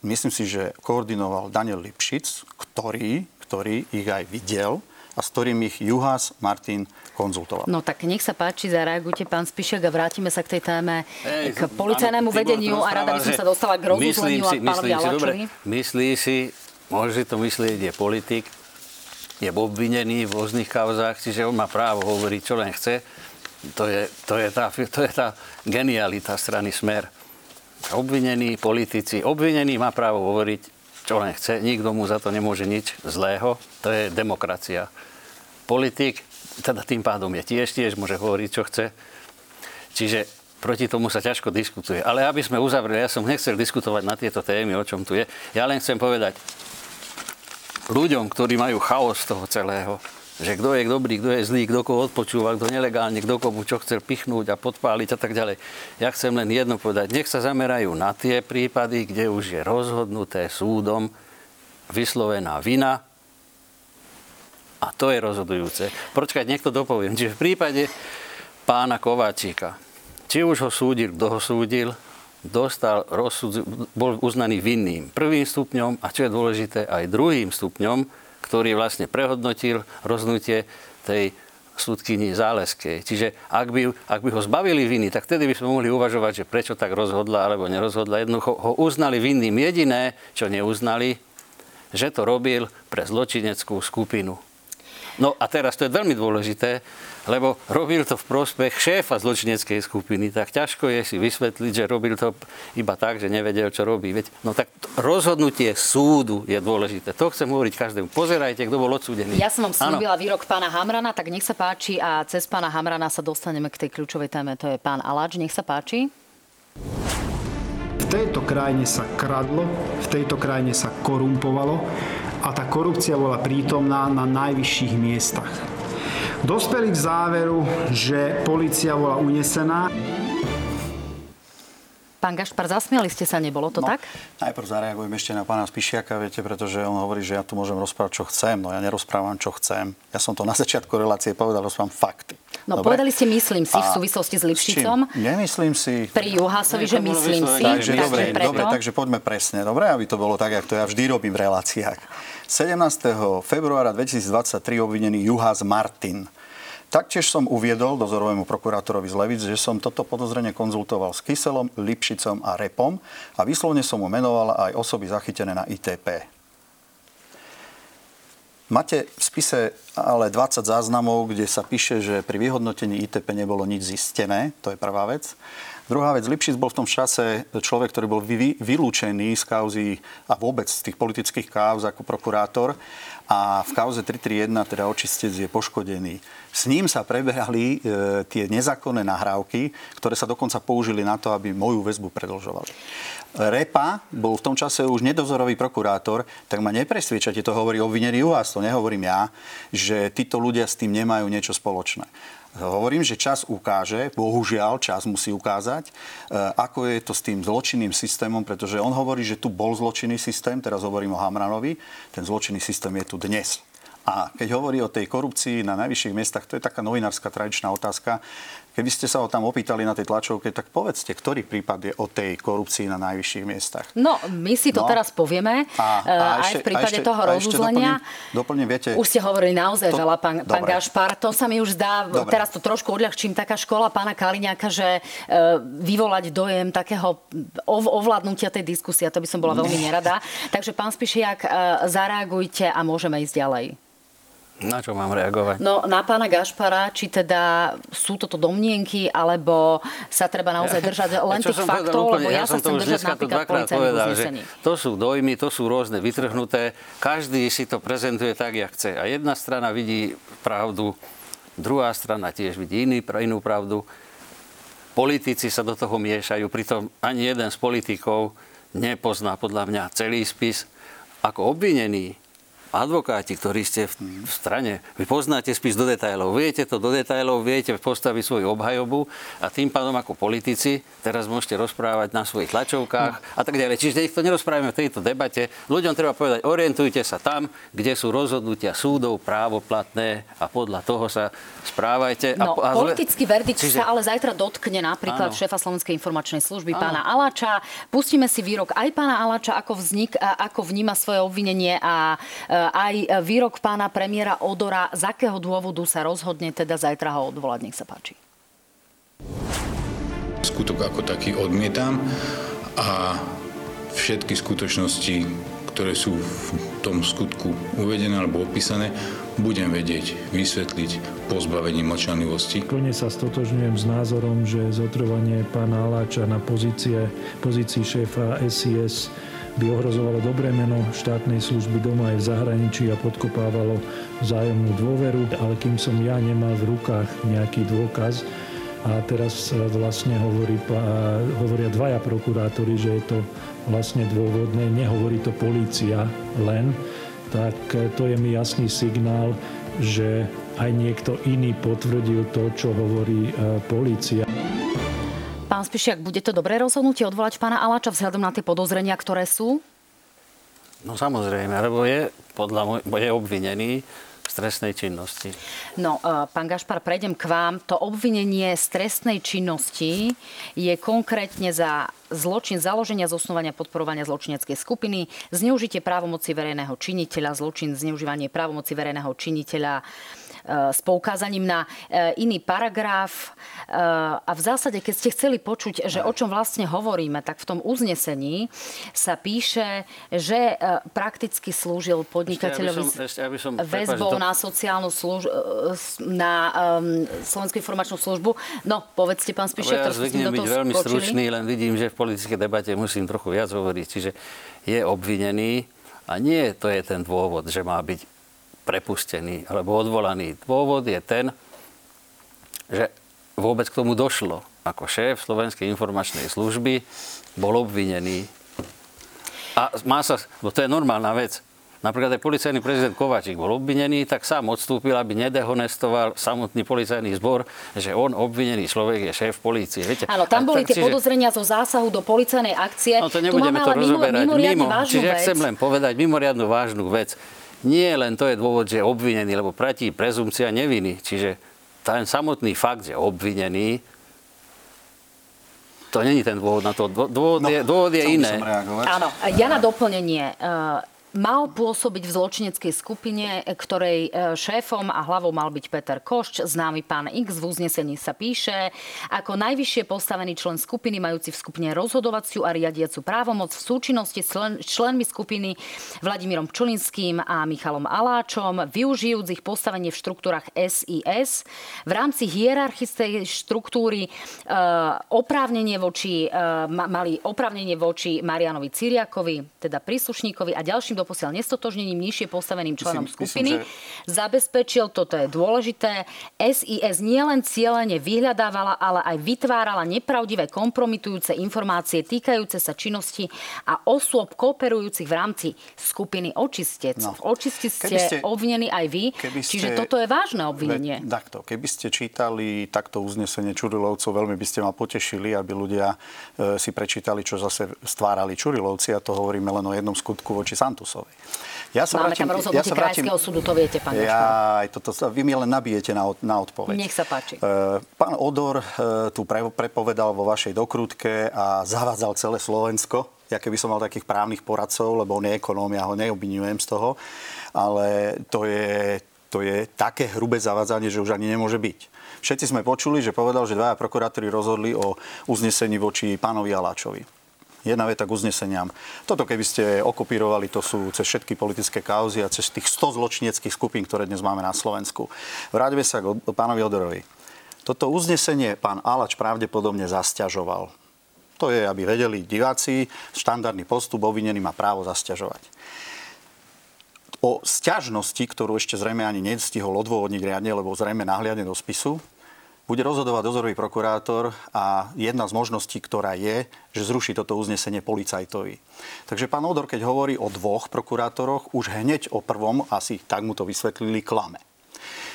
myslím si, že koordinoval Daniel Lipšic, ktorý, ktorý ich aj videl a s ktorým ich Juhas Martin konzultoval. No tak nech sa páči, zareagujte pán Spišek a vrátime sa k tej téme, Ej, k policajnému áno, vedeniu a rada by som sa dostala k rozuzleniu a pánovi Alačovi. myslí si, môže si to myslieť, je politik, je obvinený v rôznych kauzách, čiže on má právo hovoriť, čo len chce. To je, to je, tá, to je tá genialita strany Smer. Obvinený politici, obvinený má právo hovoriť, čo len chce, nikto mu za to nemôže nič zlého. To je demokracia. Politik, teda tým pádom je tiež, tiež môže hovoriť, čo chce. Čiže proti tomu sa ťažko diskutuje. Ale aby sme uzavreli, ja som nechcel diskutovať na tieto témy, o čom tu je. Ja len chcem povedať ľuďom, ktorí majú chaos toho celého, že kto je dobrý, kto je zlý, kto koho odpočúva, kto nelegálne, kto komu čo chcel pichnúť a podpáliť a tak ďalej. Ja chcem len jedno povedať. Nech sa zamerajú na tie prípady, kde už je rozhodnuté súdom vyslovená vina a to je rozhodujúce. Počkať, niekto dopoviem. Čiže v prípade pána Kováčika, či už ho súdil, kto ho súdil, dostal rozsud, bol uznaný vinným prvým stupňom a čo je dôležité, aj druhým stupňom, ktorý vlastne prehodnotil rozhodnutie tej súdkyni Záleskej. Čiže ak by, ak by ho zbavili viny, tak vtedy by sme mohli uvažovať, že prečo tak rozhodla alebo nerozhodla. Jednoducho ho uznali vinným. Jediné, čo neuznali, že to robil pre zločineckú skupinu. No a teraz to je veľmi dôležité, lebo robil to v prospech šéfa zločineckej skupiny, tak ťažko je si vysvetliť, že robil to iba tak, že nevedel, čo robí. Veď, no tak rozhodnutie súdu je dôležité. To chcem hovoriť každému. Pozerajte, kto bol odsúdený. Ja som vám slúbila výrok pána Hamrana, tak nech sa páči a cez pána Hamrana sa dostaneme k tej kľúčovej téme, to je pán Aláč. Nech sa páči. V tejto krajine sa kradlo, v tejto krajine sa korumpovalo a tá korupcia bola prítomná na najvyšších miestach. Dospeli k záveru, že policia bola unesená. Pán Gašpar, zasmiali ste sa, nebolo to No, tak? Najprv zareagujem ešte na pána Spišiaka, viete, pretože on hovorí, že ja tu môžem rozprávať, čo chcem. No ja nerozprávam, čo chcem. Ja som to na začiatku relácie povedal, rozprávam fakty. No Dobre? povedali ste, myslím si, v A súvislosti s? Lipšicom. Nemyslím si. Pri Juhásovi, Nie, že myslím si. Takže takže dobre, preto. dobre, takže poďme presne. Dobre, aby to bolo tak, ako to ja vždy robím v reláciách. 17. februára 2023 obvinený Juhás Martin. Taktiež som uviedol dozorovému prokurátorovi z Levic, že som toto podozrenie konzultoval s Kyselom, Lipšicom a Repom a vyslovne som mu menoval aj osoby zachytené na ITP. Máte v spise ale 20 záznamov, kde sa píše, že pri vyhodnotení ITP nebolo nič zistené. To je prvá vec. Druhá vec, Lipšic bol v tom čase človek, ktorý bol vy, vylúčený z kauzy a vôbec z tých politických kauz ako prokurátor a v kauze 331 teda očistec je poškodený. S ním sa preberali e, tie nezákonné nahrávky, ktoré sa dokonca použili na to, aby moju väzbu predlžovali. Repa bol v tom čase už nedozorový prokurátor, tak ma nepresviečate, to hovorí obvinený Juhás, to nehovorím ja, že títo ľudia s tým nemajú niečo spoločné. Hovorím, že čas ukáže, bohužiaľ čas musí ukázať, e, ako je to s tým zločinným systémom, pretože on hovorí, že tu bol zločinný systém, teraz hovorím o Hamranovi, ten zločinný systém je tu dnes. A keď hovorí o tej korupcii na najvyšších miestach, to je taká novinárska tradičná otázka. Keby ste sa ho tam opýtali na tej tlačovke, tak povedzte, ktorý prípad je o tej korupcii na najvyšších miestach. No, my si to No. teraz povieme, A- a eh, aj ešte- v prípade ešte- toho rozuzlenia. doplním- doplním, viete- Už ste hovorili naozaj To- veľa, pán, pán Dobre. Gašpar. To sa mi už zdá, Dobre. teraz to trošku odľahčím, taká škola pána Kaliňáka, že eh, vyvolať dojem takého ov- ovládnutia tej diskusie, to by som bola veľmi nerada. Takže pán Spišiak, eh, zareagujte a môžeme ísť ďalej. Na čo mám reagovať? No na pána Gašpara, či teda sú toto domnienky, alebo sa treba naozaj držať len Čo tých faktov, úplne, lebo ja, sa som chcem držať napríklad povedal, že to sú dojmy, to sú rôzne vytrhnuté, každý si to prezentuje tak, jak chce. A jedna strana vidí pravdu, druhá strana tiež vidí iný, inú pravdu. Politici sa do toho miešajú, pritom ani jeden z politikov nepozná podľa mňa celý spis. Ako obvinený advokáti, ktorí ste v strane, vy poznáte spis do detajlov, viete to do detajlov, viete postaviť svoju obhajobu a tým pádom ako politici teraz môžete rozprávať na svojich tlačovkách no. a tak ďalej. Čiže nech to nerozprávame v tejto debate. Ľuďom treba povedať, orientujte sa tam, kde sú rozhodnutia súdov právoplatné a podľa toho sa správajte. No, a, a politický verdikt Čiže... sa ale zajtra dotkne napríklad áno. šéfa Slovenskej informačnej služby áno. pána Aláča. Pustíme si výrok aj pána Aláča, ako, vznik, ako vníma svoje obvinenie a aj výrok pána premiéra Odora, z akého dôvodu sa rozhodne teda zajtra ho odvolať. Nech sa páči. Skutok ako taký odmietam a všetky skutočnosti, ktoré sú v tom skutku uvedené alebo opísané, budem vedieť vysvetliť po zbavení mlčanlivosti. Plne sa stotožňujem s názorom, že zotrvanie pána Aláča na pozície, pozícii šéfa SIS by ohrozovalo dobré meno štátnej služby doma aj v zahraničí a podkopávalo vzájomnú dôveru, ale kým som ja nemal v rukách nejaký dôkaz, a teraz vlastne hovorí, hovoria dvaja prokurátori, že je to vlastne dôvodné, nehovorí to polícia len, tak to je mi jasný signál, že aj niekto iný potvrdil to, čo hovorí e, polícia. Pán Spišiak, bude to dobré rozhodnutie odvolať pána Aláča vzhľadom na tie podozrenia, ktoré sú? No samozrejme, lebo je, podľa môj, je obvinený z trestnej činnosti. No, e, pán Gašpar, prejdem k vám. To obvinenie z trestnej činnosti je konkrétne za zločin založenia, zosnovania, podporovania zločineckej skupiny, zneužitie právomoci verejného činiteľa, zločin zneužívanie právomoci verejného činiteľa s poukázaním na eh, iný paragraf. Eh, a v zásade, keď ste chceli počuť, že o čom vlastne hovoríme, tak v tom uznesení sa píše, že prakticky slúžil podnikateľovi ešte, aby som, ešte, aby som, väzbou to... na sociálnu službu, na um, Slovenskú informačnú službu. No, povedzte, pán Spíšek, ja zvyknem byť veľmi skočili. stručný, len vidím, že v politickej debate musím trochu viac hovoriť. Čiže je obvinený a nie to je ten dôvod, že má byť prepustený alebo odvolaný. Dôvod je ten, že vôbec k tomu došlo. Ako šéf Slovenskej informačnej služby bol obvinený. A má sa, bo to je normálna vec. Napríklad aj policajný prezident Kovačík bol obvinený, tak sám odstúpil, aby nedehonestoval samotný policajný zbor, že on, obvinený človek, je šéf polície. Viete? Áno, tam boli tak, tie čiže... podozrenia zo zásahu do policajnej akcie. No to nebudeme tu to rozoberať. Mimo, čiže ja chcem len povedať mimoriadnu vážnu vec nie len to je dôvod, že je obvinený, lebo platí prezumcia neviny. Čiže ten samotný fakt, že je obvinený, to není ten dôvod na to. Dôvod no, je, dôvod je iné. Áno, ja na doplnenie. Mal pôsobiť v zločineckej skupine, ktorej e, šéfom a hlavou mal byť Peter Košč, známy pán X. V uznesení sa píše, ako najvyššie postavený člen skupiny, majúci v skupine rozhodovaciu a riadiacu právomoc v súčinnosti s člen, členmi skupiny Vladimírom Pčulinským a Michalom Aláčom, využijúc ich postavenie v štruktúrach SIS, v rámci hierarchickej štruktúry e, oprávnenie voči, e, mali oprávnenie voči Marianovi Ciriakovi, teda príslušníkovi a ďalším doposiaľ nestotožnením nižšie postaveným členom myslím, skupiny. Myslím, že... Zabezpečil, toto je dôležité, SIS nielen cieľene vyhľadávala, ale aj vytvárala nepravdivé kompromitujúce informácie týkajúce sa činnosti a osôb kooperujúcich v rámci skupiny očistec. No. Očistec ste, ste obvinení aj vy, ste, čiže toto je vážne obvinenie. Ve, takto, keby ste čítali takto uznesenie Čurilovcov, veľmi by ste ma potešili, aby ľudia e, si prečítali, čo zase stvárali Čurilovci a to hovoríme len o jednom skutku voči Santus Matusovi. Ja sa Máme vrátim, tam rozhodnutie ja sa vrátim, krajského súdu, to viete, pán Ja, aj toto, vy mi len nabijete na, na odpoveď. Nech sa páči. Uh, pán Odor uh, tu pre, prepovedal vo vašej dokrutke a zavádzal celé Slovensko. Ja keby som mal takých právnych poradcov, lebo on je ekonóm, ja ho neobvinujem z toho, ale to je, to je také hrubé zavádzanie, že už ani nemôže byť. Všetci sme počuli, že povedal, že dvaja prokurátori rozhodli o uznesení voči pánovi Aláčovi. Jedna veta k uzneseniam. Toto keby ste okopírovali, to sú cez všetky politické kauzy a cez tých 100 zločineckých skupín, ktoré dnes máme na Slovensku. Vráťme sa k pánovi Odorovi. Toto uznesenie pán Alač pravdepodobne zasťažoval. To je, aby vedeli diváci, štandardný postup obvinený má právo zasťažovať. O sťažnosti, ktorú ešte zrejme ani nestihol odôvodniť riadne, lebo zrejme nahliadne do spisu, bude rozhodovať dozorový prokurátor a jedna z možností, ktorá je, že zruší toto uznesenie policajtovi. Takže pán Odor, keď hovorí o dvoch prokurátoroch, už hneď o prvom, asi tak mu to vysvetlili, klame.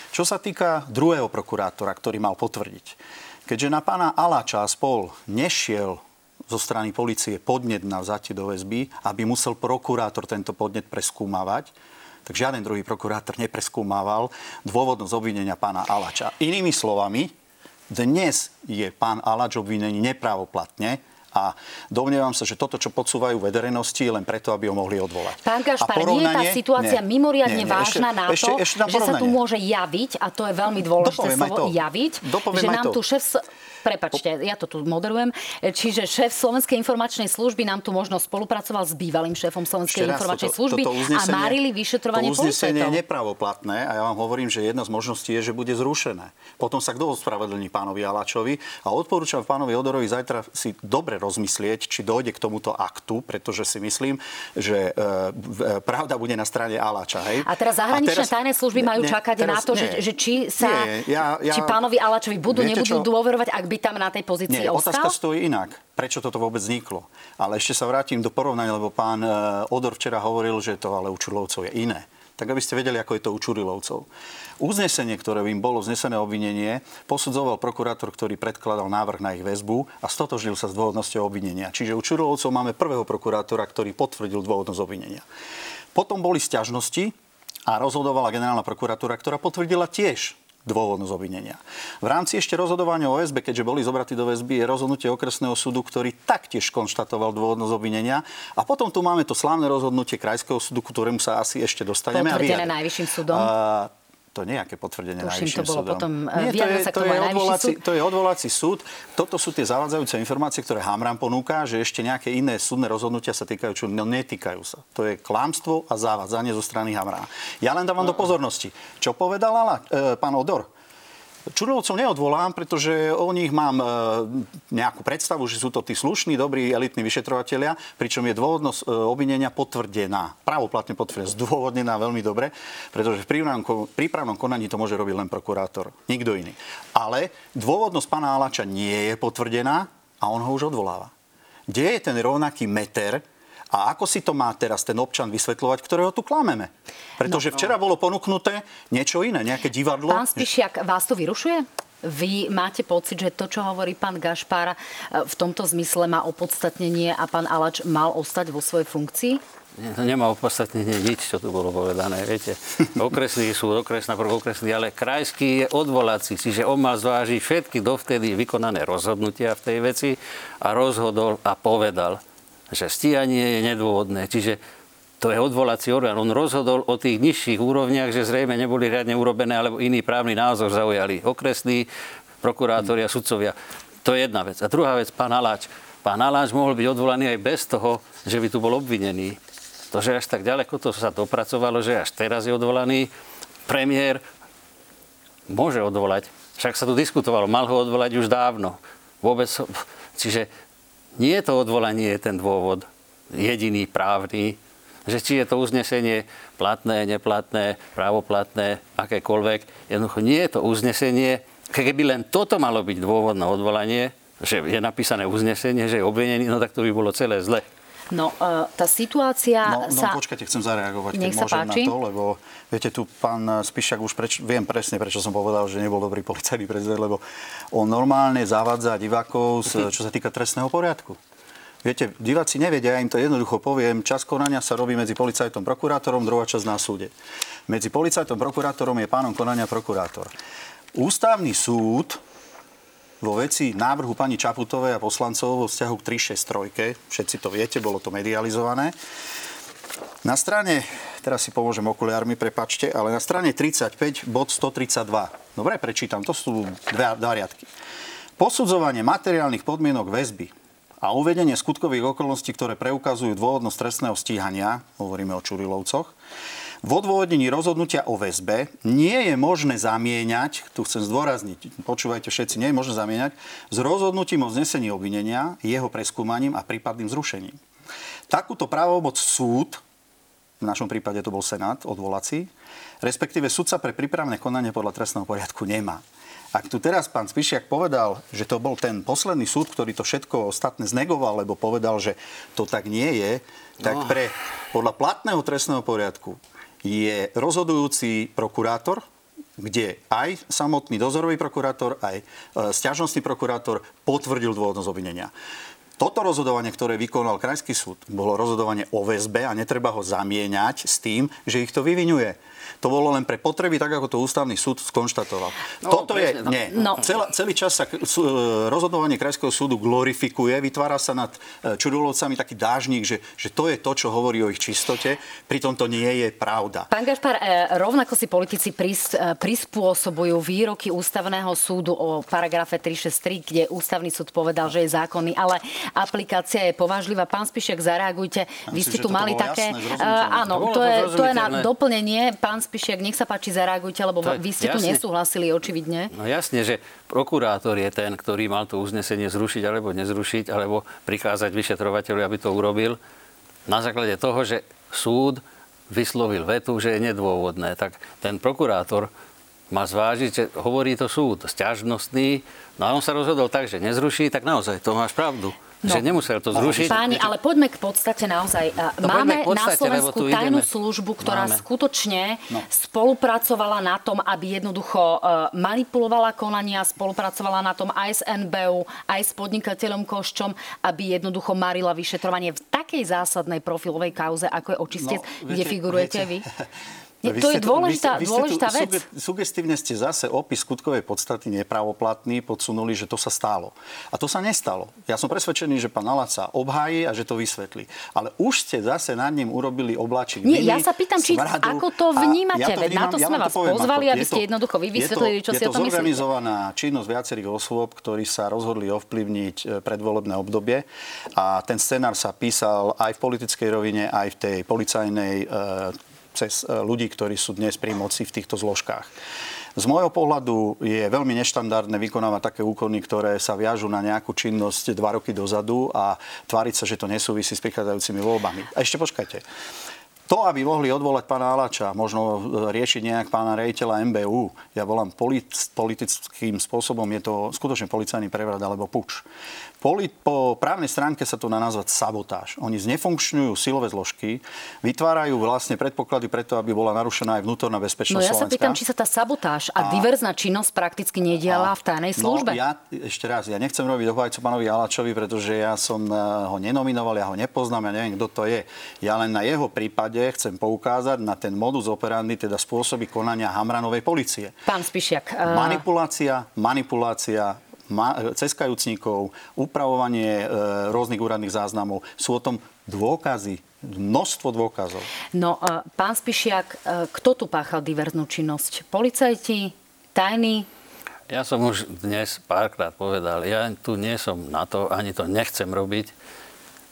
Čo sa týka druhého prokurátora, ktorý mal potvrdiť, keďže na pána Aláča a spol nešiel zo strany policie podnet na vzatie do väzby, aby musel prokurátor tento podnet preskúmavať, tak žiaden druhý prokurátor nepreskúmával dôvodnosť obvinenia pána Alača. Inými slovami, dnes je pán Alač obvinený nepravoplatne, a domnievam sa, že toto, čo podsúvajú verejnosti, je len preto, aby ho mohli odvolať. Pán Gašpar, nie je tá situácia nie, mimoriadne nie, nie, vážna ešte, na to, ešte, ešte že sa tu môže javiť, a to je veľmi dôležité slovo, javiť, Dopoviem že nám tu šéf Prepačte, ja to tu moderujem. Čiže šéf Slovenskej informačnej služby nám tu možno spolupracoval s bývalým šéfom Slovenskej informačnej toto, služby toto a márili vyšetrovanie to uznesenie je nepravoplatné a ja vám hovorím, že jedna z možností je, že bude zrušené. Potom sa kto ospravedlní pánovi Aláčovi a odporúčam pánovi Odorovi zajtra si dobre rozmyslieť, či dojde k tomuto aktu, pretože si myslím, že e, pravda bude na strane Aláča. Hej? A teraz zahraničné a teraz, tajné služby majú ne, čakať teraz, na to, nie, že, že či sa nie, ja, ja, či pánovi Aláčovi budú, nebudú čo? dôverovať, ak by tam na tej pozícii Nie, ostal? otázka stojí inak. Prečo toto vôbec vzniklo? Ale ešte sa vrátim do porovnania, lebo pán e, Odor včera hovoril, že to ale u Čurilovcov je iné. Tak aby ste vedeli, ako je to u Čurilovcov. Uznesenie, ktoré im bolo vznesené obvinenie, posudzoval prokurátor, ktorý predkladal návrh na ich väzbu a stotožnil sa s dôvodnosťou obvinenia. Čiže u Čurilovcov máme prvého prokurátora, ktorý potvrdil dôvodnosť obvinenia. Potom boli sťažnosti a rozhodovala generálna prokuratúra, ktorá potvrdila tiež dôvodnosť obvinenia. V rámci ešte rozhodovania o väzbe, keďže boli zobratí do väzby, je rozhodnutie okresného súdu, ktorý taktiež konštatoval dôvodnosť obvinenia. A potom tu máme to slávne rozhodnutie krajského súdu, ktorému sa asi ešte dostaneme. Potvrdené najvyšším súdom. A, to nejaké potvrdenie Tuším, najvyšším to bolo súdom. potom, Nie, to je, to, je odvolací, súd? to je odvolací súd. Toto sú tie zavádzajúce informácie, ktoré Hamran ponúka, že ešte nejaké iné súdne rozhodnutia sa týkajú, čo no, netýkajú sa. To je klamstvo a zavádzanie zo strany Hamrana. Ja len dávam no. do pozornosti. Čo povedala e, pán Odor? Čurovcov neodvolám, pretože o nich mám e, nejakú predstavu, že sú to tí slušní, dobrí, elitní vyšetrovateľia, pričom je dôvodnosť e, obvinenia potvrdená, pravoplatne potvrdená, zdôvodnená veľmi dobre, pretože v prípravnom konaní to môže robiť len prokurátor, nikto iný. Ale dôvodnosť pána Alača nie je potvrdená a on ho už odvoláva. Kde je ten rovnaký meter, a ako si to má teraz ten občan vysvetľovať, ktorého tu klameme? Pretože no, no. včera bolo ponúknuté niečo iné, nejaké divadlo. Pán Spišiak, vás to vyrušuje? Vy máte pocit, že to, čo hovorí pán Gašpar, e, v tomto zmysle má opodstatnenie a pán Alač mal ostať vo svojej funkcii? To nemá opodstatnenie nič, čo tu bolo povedané. Viete, okresný súd, okresná okresný, ale krajský je odvolací, čiže on má zvážiť všetky dovtedy vykonané rozhodnutia v tej veci a rozhodol a povedal že stíhanie je nedôvodné. Čiže to je odvolací orgán. On rozhodol o tých nižších úrovniach, že zrejme neboli riadne urobené, alebo iný právny názor zaujali okresní prokurátori a sudcovia. To je jedna vec. A druhá vec, pán Aláč. Pán Aláč mohol byť odvolaný aj bez toho, že by tu bol obvinený. To, že až tak ďaleko to sa dopracovalo, že až teraz je odvolaný premiér, môže odvolať. Však sa tu diskutovalo, mal ho odvolať už dávno. Vôbec, čiže nie to odvolanie je ten dôvod jediný právny, že či je to uznesenie platné, neplatné, právoplatné, akékoľvek. Jednoducho nie je to uznesenie. Keby len toto malo byť dôvod na odvolanie, že je napísané uznesenie, že je obvinený, no tak to by bolo celé zle. No, uh, tá situácia no, no, sa... počkajte, chcem zareagovať, Nech keď môžem páči. na to, lebo viete, tu pán Spišak už preč, viem presne, prečo som povedal, že nebol dobrý policajný prezident, lebo on normálne zavádza divákov, z, čo sa týka trestného poriadku. Viete, diváci nevedia, ja im to jednoducho poviem, čas konania sa robí medzi policajtom prokurátorom, druhá časť na súde. Medzi policajtom prokurátorom je pánom konania prokurátor. Ústavný súd vo veci návrhu pani Čaputovej a poslancov vo vzťahu k 363. Všetci to viete, bolo to medializované. Na strane, teraz si pomôžem okuliármi, prepačte, ale na strane 35, bod 132. Dobre, prečítam, to sú dva, dva riadky. Posudzovanie materiálnych podmienok väzby a uvedenie skutkových okolností, ktoré preukazujú dôvodnosť trestného stíhania, hovoríme o Čurilovcoch, v odôvodnení rozhodnutia o väzbe nie je možné zamieňať, tu chcem zdôrazniť, počúvajte všetci, nie je možné zamieňať, s rozhodnutím o znesení obvinenia, jeho preskúmaním a prípadným zrušením. Takúto právomoc súd, v našom prípade to bol Senát, odvolací, respektíve sudca pre prípravné konanie podľa trestného poriadku nemá. ak tu teraz pán Spišiak povedal, že to bol ten posledný súd, ktorý to všetko ostatné znegoval, lebo povedal, že to tak nie je, tak no. pre podľa platného trestného poriadku je rozhodujúci prokurátor, kde aj samotný dozorový prokurátor, aj e, stiažnostný prokurátor potvrdil dôvodnosť obvinenia. Toto rozhodovanie, ktoré vykonal Krajský súd, bolo rozhodovanie o väzbe a netreba ho zamieňať s tým, že ich to vyvinuje to bolo len pre potreby, tak ako to ústavný súd skonštatoval. No, Toto je, no. nie. No. Celá, celý čas sa e, rozhodovanie Krajského súdu glorifikuje, vytvára sa nad e, Čudulovcami taký dážnik, že, že to je to, čo hovorí o ich čistote, pritom to nie je pravda. Pán Gašpar, e, rovnako si politici pris, prispôsobujú výroky ústavného súdu o paragrafe 363, kde ústavný súd povedal, že je zákonný, ale aplikácia je povážlivá. Pán Spišiak, zareagujte. Vy ste tu mali také... Jasné, áno, to je, to je na doplnenie. Pán Spišiak, nech sa páči, zareagujte, lebo vy ste jasne. tu nesúhlasili očividne. No jasne, že prokurátor je ten, ktorý mal to uznesenie zrušiť alebo nezrušiť, alebo prikázať vyšetrovateľu, aby to urobil. Na základe toho, že súd vyslovil vetu, že je nedôvodné, tak ten prokurátor má zvážiť, že hovorí to súd, stiažnostný, no a on sa rozhodol tak, že nezruší, tak naozaj, to máš pravdu. No. Že nemusel to zrušiť. Páni, ale poďme k podstate naozaj. No, máme podstate, na Slovensku tajnú ideme. službu, ktorá máme. skutočne no. spolupracovala na tom, aby jednoducho uh, manipulovala konania, spolupracovala na tom aj s NBU, aj s podnikateľom Koščom, aby jednoducho marila vyšetrovanie v takej zásadnej profilovej kauze, ako je očistec, no, kde figurujete viete, vy. vy to je dôležitá, vy, vy dôležitá vec. Suge, sugestívne ste zase opis skutkovej podstaty nepravoplatný podsunuli, že to sa stalo. A to sa nestalo. Ja som presvedčený, že pán sa obhájí a že to vysvetlí. Ale už ste zase nad ním urobili oblačík. Nie, ja sa pýtam, či ako to vnímate. Ja to vnímam, na to sme ja vás poviem, pozvali, aby ste jednoducho vy vysvetlili, čo si o tom myslíte. Je to zorganizovaná činnosť viacerých osôb, ktorí sa rozhodli ovplyvniť e, predvolebné obdobie. A ten scenár sa písal aj v politickej rovine, aj v tej policajnej e, cez e, ľudí, ktorí sú dnes pri moci v týchto zložkách. Z môjho pohľadu je veľmi neštandardné vykonávať také úkony, ktoré sa viažú na nejakú činnosť dva roky dozadu a tváriť sa, že to nesúvisí s prichádzajúcimi voľbami. A ešte počkajte. To, aby mohli odvolať pána Alača, možno e, riešiť nejak pána rejiteľa MBU, ja volám politickým spôsobom, je to skutočne policajný prevrat alebo puč. Poli, po právnej stránke sa to dá nazvať sabotáž. Oni znefunkčňujú silové zložky, vytvárajú vlastne predpoklady preto, aby bola narušená aj vnútorná bezpečnosť No ja sa pýtam, či sa tá sabotáž a, a diverzná činnosť prakticky nediala a, v tajnej no, službe. No, ja ešte raz, ja nechcem robiť obhajcu pánovi Alačovi, pretože ja som eh, ho nenominoval, ja ho nepoznám, ja neviem, kto to je. Ja len na jeho prípade chcem poukázať na ten modus operandi, teda spôsoby konania Hamranovej policie. Pán Spišiak. Uh... Manipulácia, manipulácia, ceskajúcnikov, upravovanie e, rôznych úradných záznamov. Sú o tom dôkazy, množstvo dôkazov. No, e, pán Spišiak, e, kto tu páchal diverznú činnosť? Policajti? Tajní? Ja som už dnes párkrát povedal, ja tu nie som na to, ani to nechcem robiť,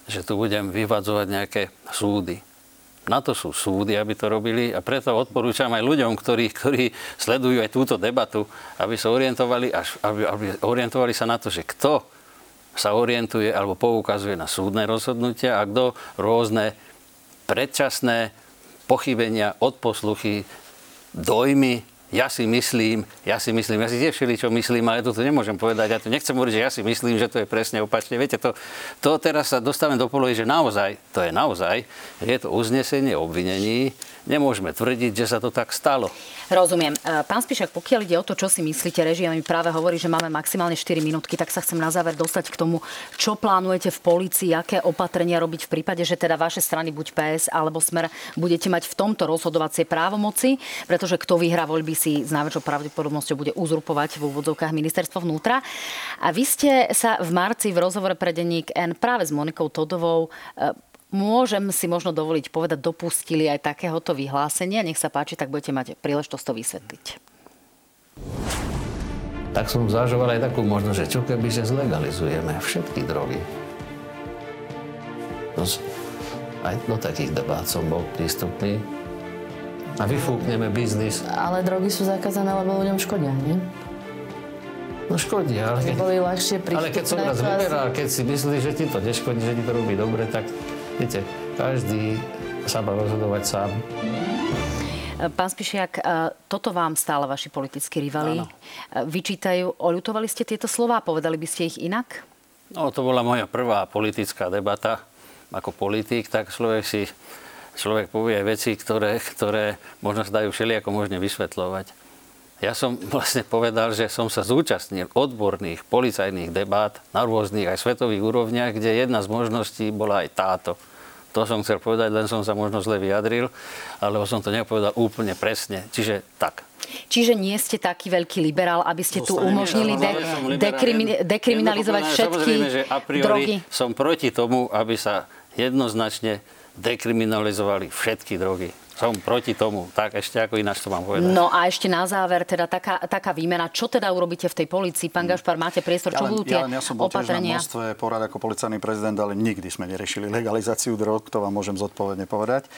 že tu budem vyvadzovať nejaké súdy. Na to sú súdy, aby to robili a preto odporúčam aj ľuďom, ktorí, ktorí sledujú aj túto debatu, aby sa orientovali, až, aby, aby orientovali sa na to, že kto sa orientuje alebo poukazuje na súdne rozhodnutia a kto rôzne predčasné pochybenia, odposluchy, dojmy ja si myslím, ja si myslím, ja si tiež čo myslím, ale toto nemôžem povedať. Ja to nechcem hovoriť, že ja si myslím, že to je presne opačne. Viete, to, to teraz sa dostávame do polohy, že naozaj, to je naozaj, je to uznesenie obvinení, nemôžeme tvrdiť, že sa to tak stalo. Rozumiem. E, pán Spišak, pokiaľ ide o to, čo si myslíte, režia mi práve hovorí, že máme maximálne 4 minútky, tak sa chcem na záver dostať k tomu, čo plánujete v policii, aké opatrenia robiť v prípade, že teda vaše strany, buď PS alebo Smer, budete mať v tomto rozhodovacie právomoci, pretože kto vyhrá voľby si s najväčšou pravdepodobnosťou bude uzurpovať v úvodzovkách ministerstvo vnútra. A vy ste sa v marci v rozhovore pre denník N práve s Monikou Todovou e, môžem si možno dovoliť povedať, dopustili aj takéhoto vyhlásenia. Nech sa páči, tak budete mať príležitosť to vysvetliť. Tak som zažoval aj takú možnosť, že čo keby, že zlegalizujeme všetky drogy. No, aj do takých debát som bol prístupný. A vyfúkneme biznis. Ale drogy sú zakázané, lebo ľuďom škodia, nie? No škodia, ale keď, boli ľahšie ale keď som raz vyberal, keď si myslíš, že ti to neškodí, že ti to robí dobre, tak Viete, každý sa má rozhodovať sám. Pán Spišiak, toto vám stále vaši politickí rivali Áno. vyčítajú. Oľutovali ste tieto slova? Povedali by ste ich inak? No, to bola moja prvá politická debata ako politik, tak človek si človek povie veci, ktoré, ktoré možno sa dajú všelijako možne vysvetľovať. Ja som vlastne povedal, že som sa zúčastnil odborných policajných debát na rôznych aj svetových úrovniach, kde jedna z možností bola aj táto. To som chcel povedať, len som sa možno zle vyjadril, alebo som to nepovedal úplne presne. Čiže tak. Čiže nie ste taký veľký liberál, aby ste tu umožnili de- dekrimi- dekriminalizovať všetky že a priori drogy? som proti tomu, aby sa jednoznačne dekriminalizovali všetky drogy som proti tomu. Tak ešte ako ináč to mám povedať. No a ešte na záver, teda taká, taká výmena. Čo teda urobíte v tej policii? Pán mm. Gašpar, máte priestor, čo ja budú tie ja, ja som bol opatrenia? Tiež na porad ako policajný prezident, ale nikdy sme neriešili legalizáciu drog, to vám môžem zodpovedne povedať.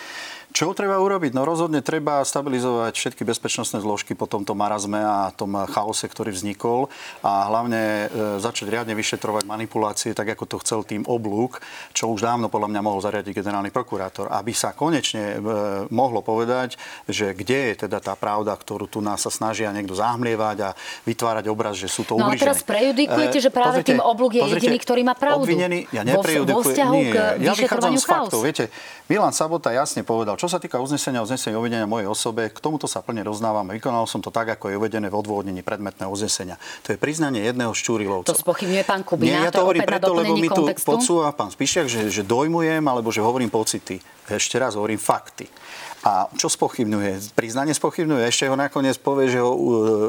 Čo treba urobiť? No rozhodne treba stabilizovať všetky bezpečnostné zložky po tomto marazme a tom chaose, ktorý vznikol a hlavne e, začať riadne vyšetrovať manipulácie, tak ako to chcel tým oblúk, čo už dávno podľa mňa mohol zariadiť generálny prokurátor, aby sa konečne e, mohlo povedať, že kde je teda tá pravda, ktorú tu nás sa snažia niekto zahmlievať a vytvárať obraz, že sú to ubližené. No a teraz prejudikujete, že práve pozrite, tým oblúk je jediný, ktorý má pravdu. Obvinený, ja neprejudikujem, nie, ja vychádzam z faktov. Viete, Milan Sabota jasne povedal, čo sa týka uznesenia, uznesenia uvedenia mojej osobe, k tomuto sa plne roznávam. Vykonal som to tak, ako je uvedené v odôvodnení predmetného uznesenia. To je priznanie jedného šťúrilovca. To spochybňuje pán Kubina. Nie, ja to hovorím preto, lebo mi tu podsúva pán Spišiak, že, že dojmujem, alebo že hovorím pocity. Ešte raz hovorím fakty. A čo spochybňuje? Priznanie spochybňuje. Ešte ho nakoniec povie, že ho uh,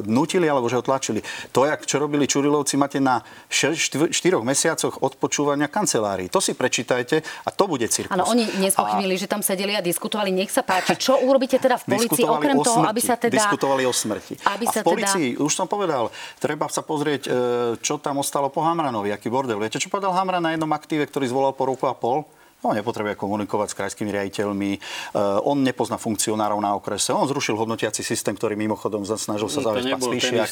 nutili alebo že ho tlačili. To, jak, čo robili Čurilovci, máte na 4 mesiacoch odpočúvania kancelárií. To si prečítajte a to bude cirkus. Áno, oni nespochybnili, a... že tam sedeli a diskutovali. Nech sa páči. Čo urobíte teda v policii, okrem toho, aby sa teda... Diskutovali o smrti. Aby sa a v policii, teda... už som povedal, treba sa pozrieť, e, čo tam ostalo po Hamranovi, aký bordel. Viete, čo povedal Hamran na jednom aktíve, ktorý zvolal po roku a pol? On nepotrebuje komunikovať s krajskými riaditeľmi, uh, on nepozná funkcionárov na okrese, on zrušil hodnotiaci systém, ktorý mimochodom snažil sa zaviesť pán Spíšiak.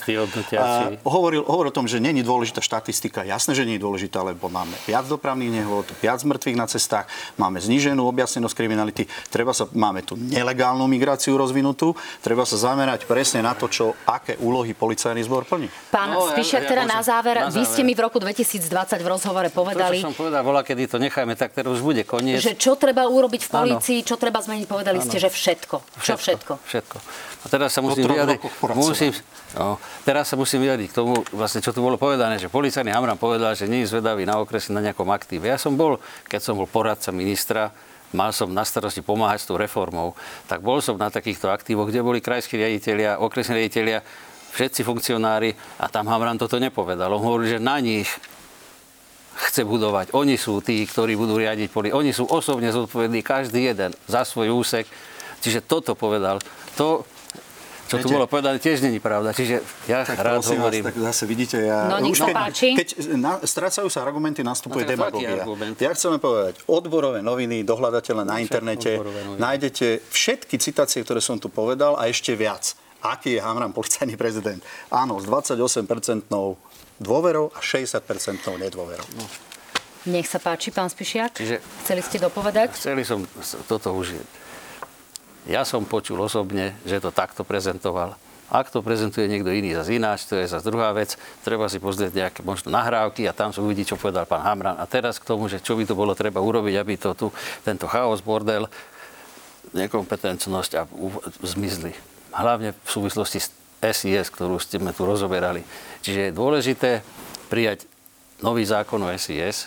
Uh, hovoril, hovoril o tom, že není dôležitá štatistika. Jasné, že nie je dôležitá, lebo máme viac dopravných nehod, viac mŕtvych na cestách, máme zníženú objasnenosť kriminality, treba sa, máme tu nelegálnu migráciu rozvinutú, treba sa zamerať presne na to, čo, aké úlohy policajný zbor plní. Pán no, Spíšiak, ja, ja teda na záver, na záver, vy ste mi v roku 2020 v rozhovore povedali... To, čo som povedal, bola, kedy to necháme, tak teraz už bude bude koniec. Že čo treba urobiť v polícii, čo treba zmeniť, povedali ano. ste, že všetko. Čo všetko? Všetko. A teraz sa musím vyjadriť, musím, no, teraz sa musím vyjadriť k tomu, vlastne, čo tu bolo povedané, že policajný Hamran povedal, že nie je zvedavý na okresy na nejakom aktíve. Ja som bol, keď som bol poradca ministra, mal som na starosti pomáhať s tou reformou, tak bol som na takýchto aktívoch, kde boli krajskí riaditeľia, okresní riaditeľia, všetci funkcionári a tam Hamran toto nepovedal. On hovorí, že na nich chce budovať. Oni sú tí, ktorí budú riadiť poli. Oni sú osobne zodpovední, každý jeden za svoj úsek. Čiže toto povedal. To, čo tu bolo povedané, tiež není pravda. Čiže ja tak rád hovorím. Vás, tak zase vidíte, ja... No, už keď, keď na, strácajú sa argumenty, nastupuje no, demagogia. Ja chcem povedať, odborové noviny, dohľadateľné na internete, nájdete všetky citácie, ktoré som tu povedal a ešte viac. Aký je Hamran policajný prezident? Áno, s 28-percentnou dôverou a 60% nedôverou. No. Nech sa páči, pán Spišiak. Čiže, Chceli ste dopovedať? Chceli som toto už... Ja som počul osobne, že to takto prezentoval. Ak to prezentuje niekto iný zase ináč, to je zase druhá vec. Treba si pozrieť nejaké možno nahrávky a tam sa uvidí, čo povedal pán Hamran. A teraz k tomu, že čo by to bolo treba urobiť, aby to tu, tento chaos, bordel, nekompetentnosť a zmizli. Hlavne v súvislosti s SIS, ktorú sme tu rozoberali. Čiže je dôležité prijať nový zákon o SIS,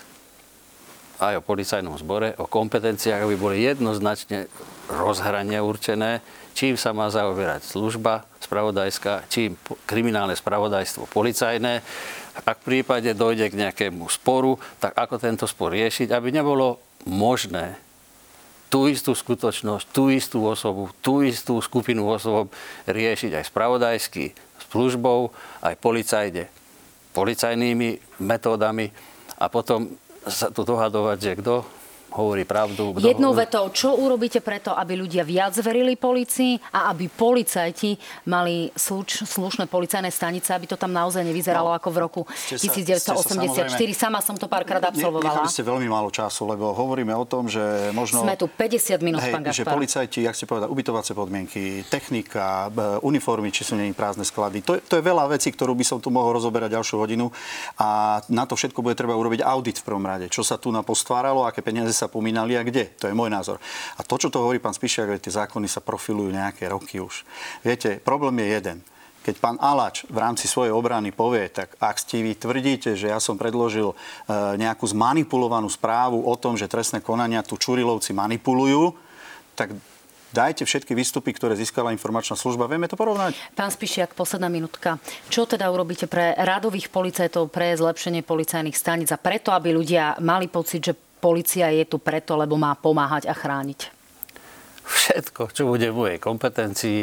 aj o policajnom zbore, o kompetenciách, aby boli jednoznačne rozhrania určené, čím sa má zaoberať služba spravodajská, čím kriminálne spravodajstvo policajné. Ak v prípade dojde k nejakému sporu, tak ako tento spor riešiť, aby nebolo možné tú istú skutočnosť, tú istú osobu, tú istú skupinu osob riešiť aj spravodajsky, službou, aj policajne, policajnými metódami a potom sa tu dohadovať, že kto hovorí pravdu. Kto Jednou hovorí... vetou, čo urobíte preto, aby ľudia viac verili policii a aby policajti mali sluč, slušné policajné stanice, aby to tam naozaj nevyzeralo no, ako v roku ste sa- 1984. ste sa Sama som to párkrát absolvovala. Nechali ste veľmi málo času, lebo hovoríme o tom, že možno... Sme tu 50 minút, Hej, pán že Gašpar. policajti, jak ste povedali, ubytovacie podmienky, technika, uniformy, či sú není prázdne sklady. To, je- to je veľa vecí, ktorú by som tu mohol rozoberať ďalšiu hodinu. A na to všetko bude treba urobiť audit v prvom rade. Čo sa tu napostváralo, aké peniaze sa pomínali a kde. To je môj názor. A to, čo to hovorí pán Spišiak, tie zákony sa profilujú nejaké roky už. Viete, problém je jeden. Keď pán Alač v rámci svojej obrany povie, tak ak ste vy tvrdíte, že ja som predložil e, nejakú zmanipulovanú správu o tom, že trestné konania tu Čurilovci manipulujú, tak dajte všetky výstupy, ktoré získala informačná služba. Vieme to porovnať? Pán Spišiak, posledná minútka. Čo teda urobíte pre radových policajtov, pre zlepšenie policajných staníc a preto, aby ľudia mali pocit, že policia je tu preto, lebo má pomáhať a chrániť? Všetko, čo bude v mojej kompetencii,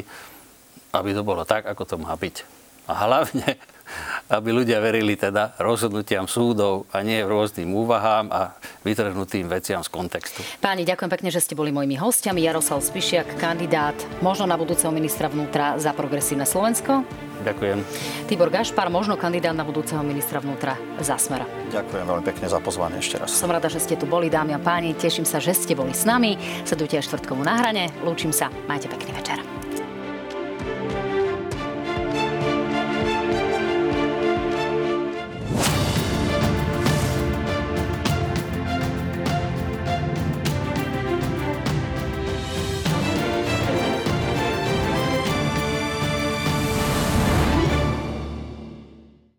aby to bolo tak, ako to má byť. A hlavne, aby ľudia verili teda rozhodnutiam súdov a nie rôznym úvahám a vytrhnutým veciam z kontextu. Páni, ďakujem pekne, že ste boli mojimi hostiami. Jaroslav Spišiak, kandidát možno na budúceho ministra vnútra za progresívne Slovensko. Ďakujem. Tibor Gašpar, možno kandidát na budúceho ministra vnútra za Smera. Ďakujem veľmi pekne za pozvanie ešte raz. Som rada, že ste tu boli, dámy a páni. Teším sa, že ste boli s nami. Sledujte aj štvrtkovú na hrane. Lúčim sa. Majte pekný večer.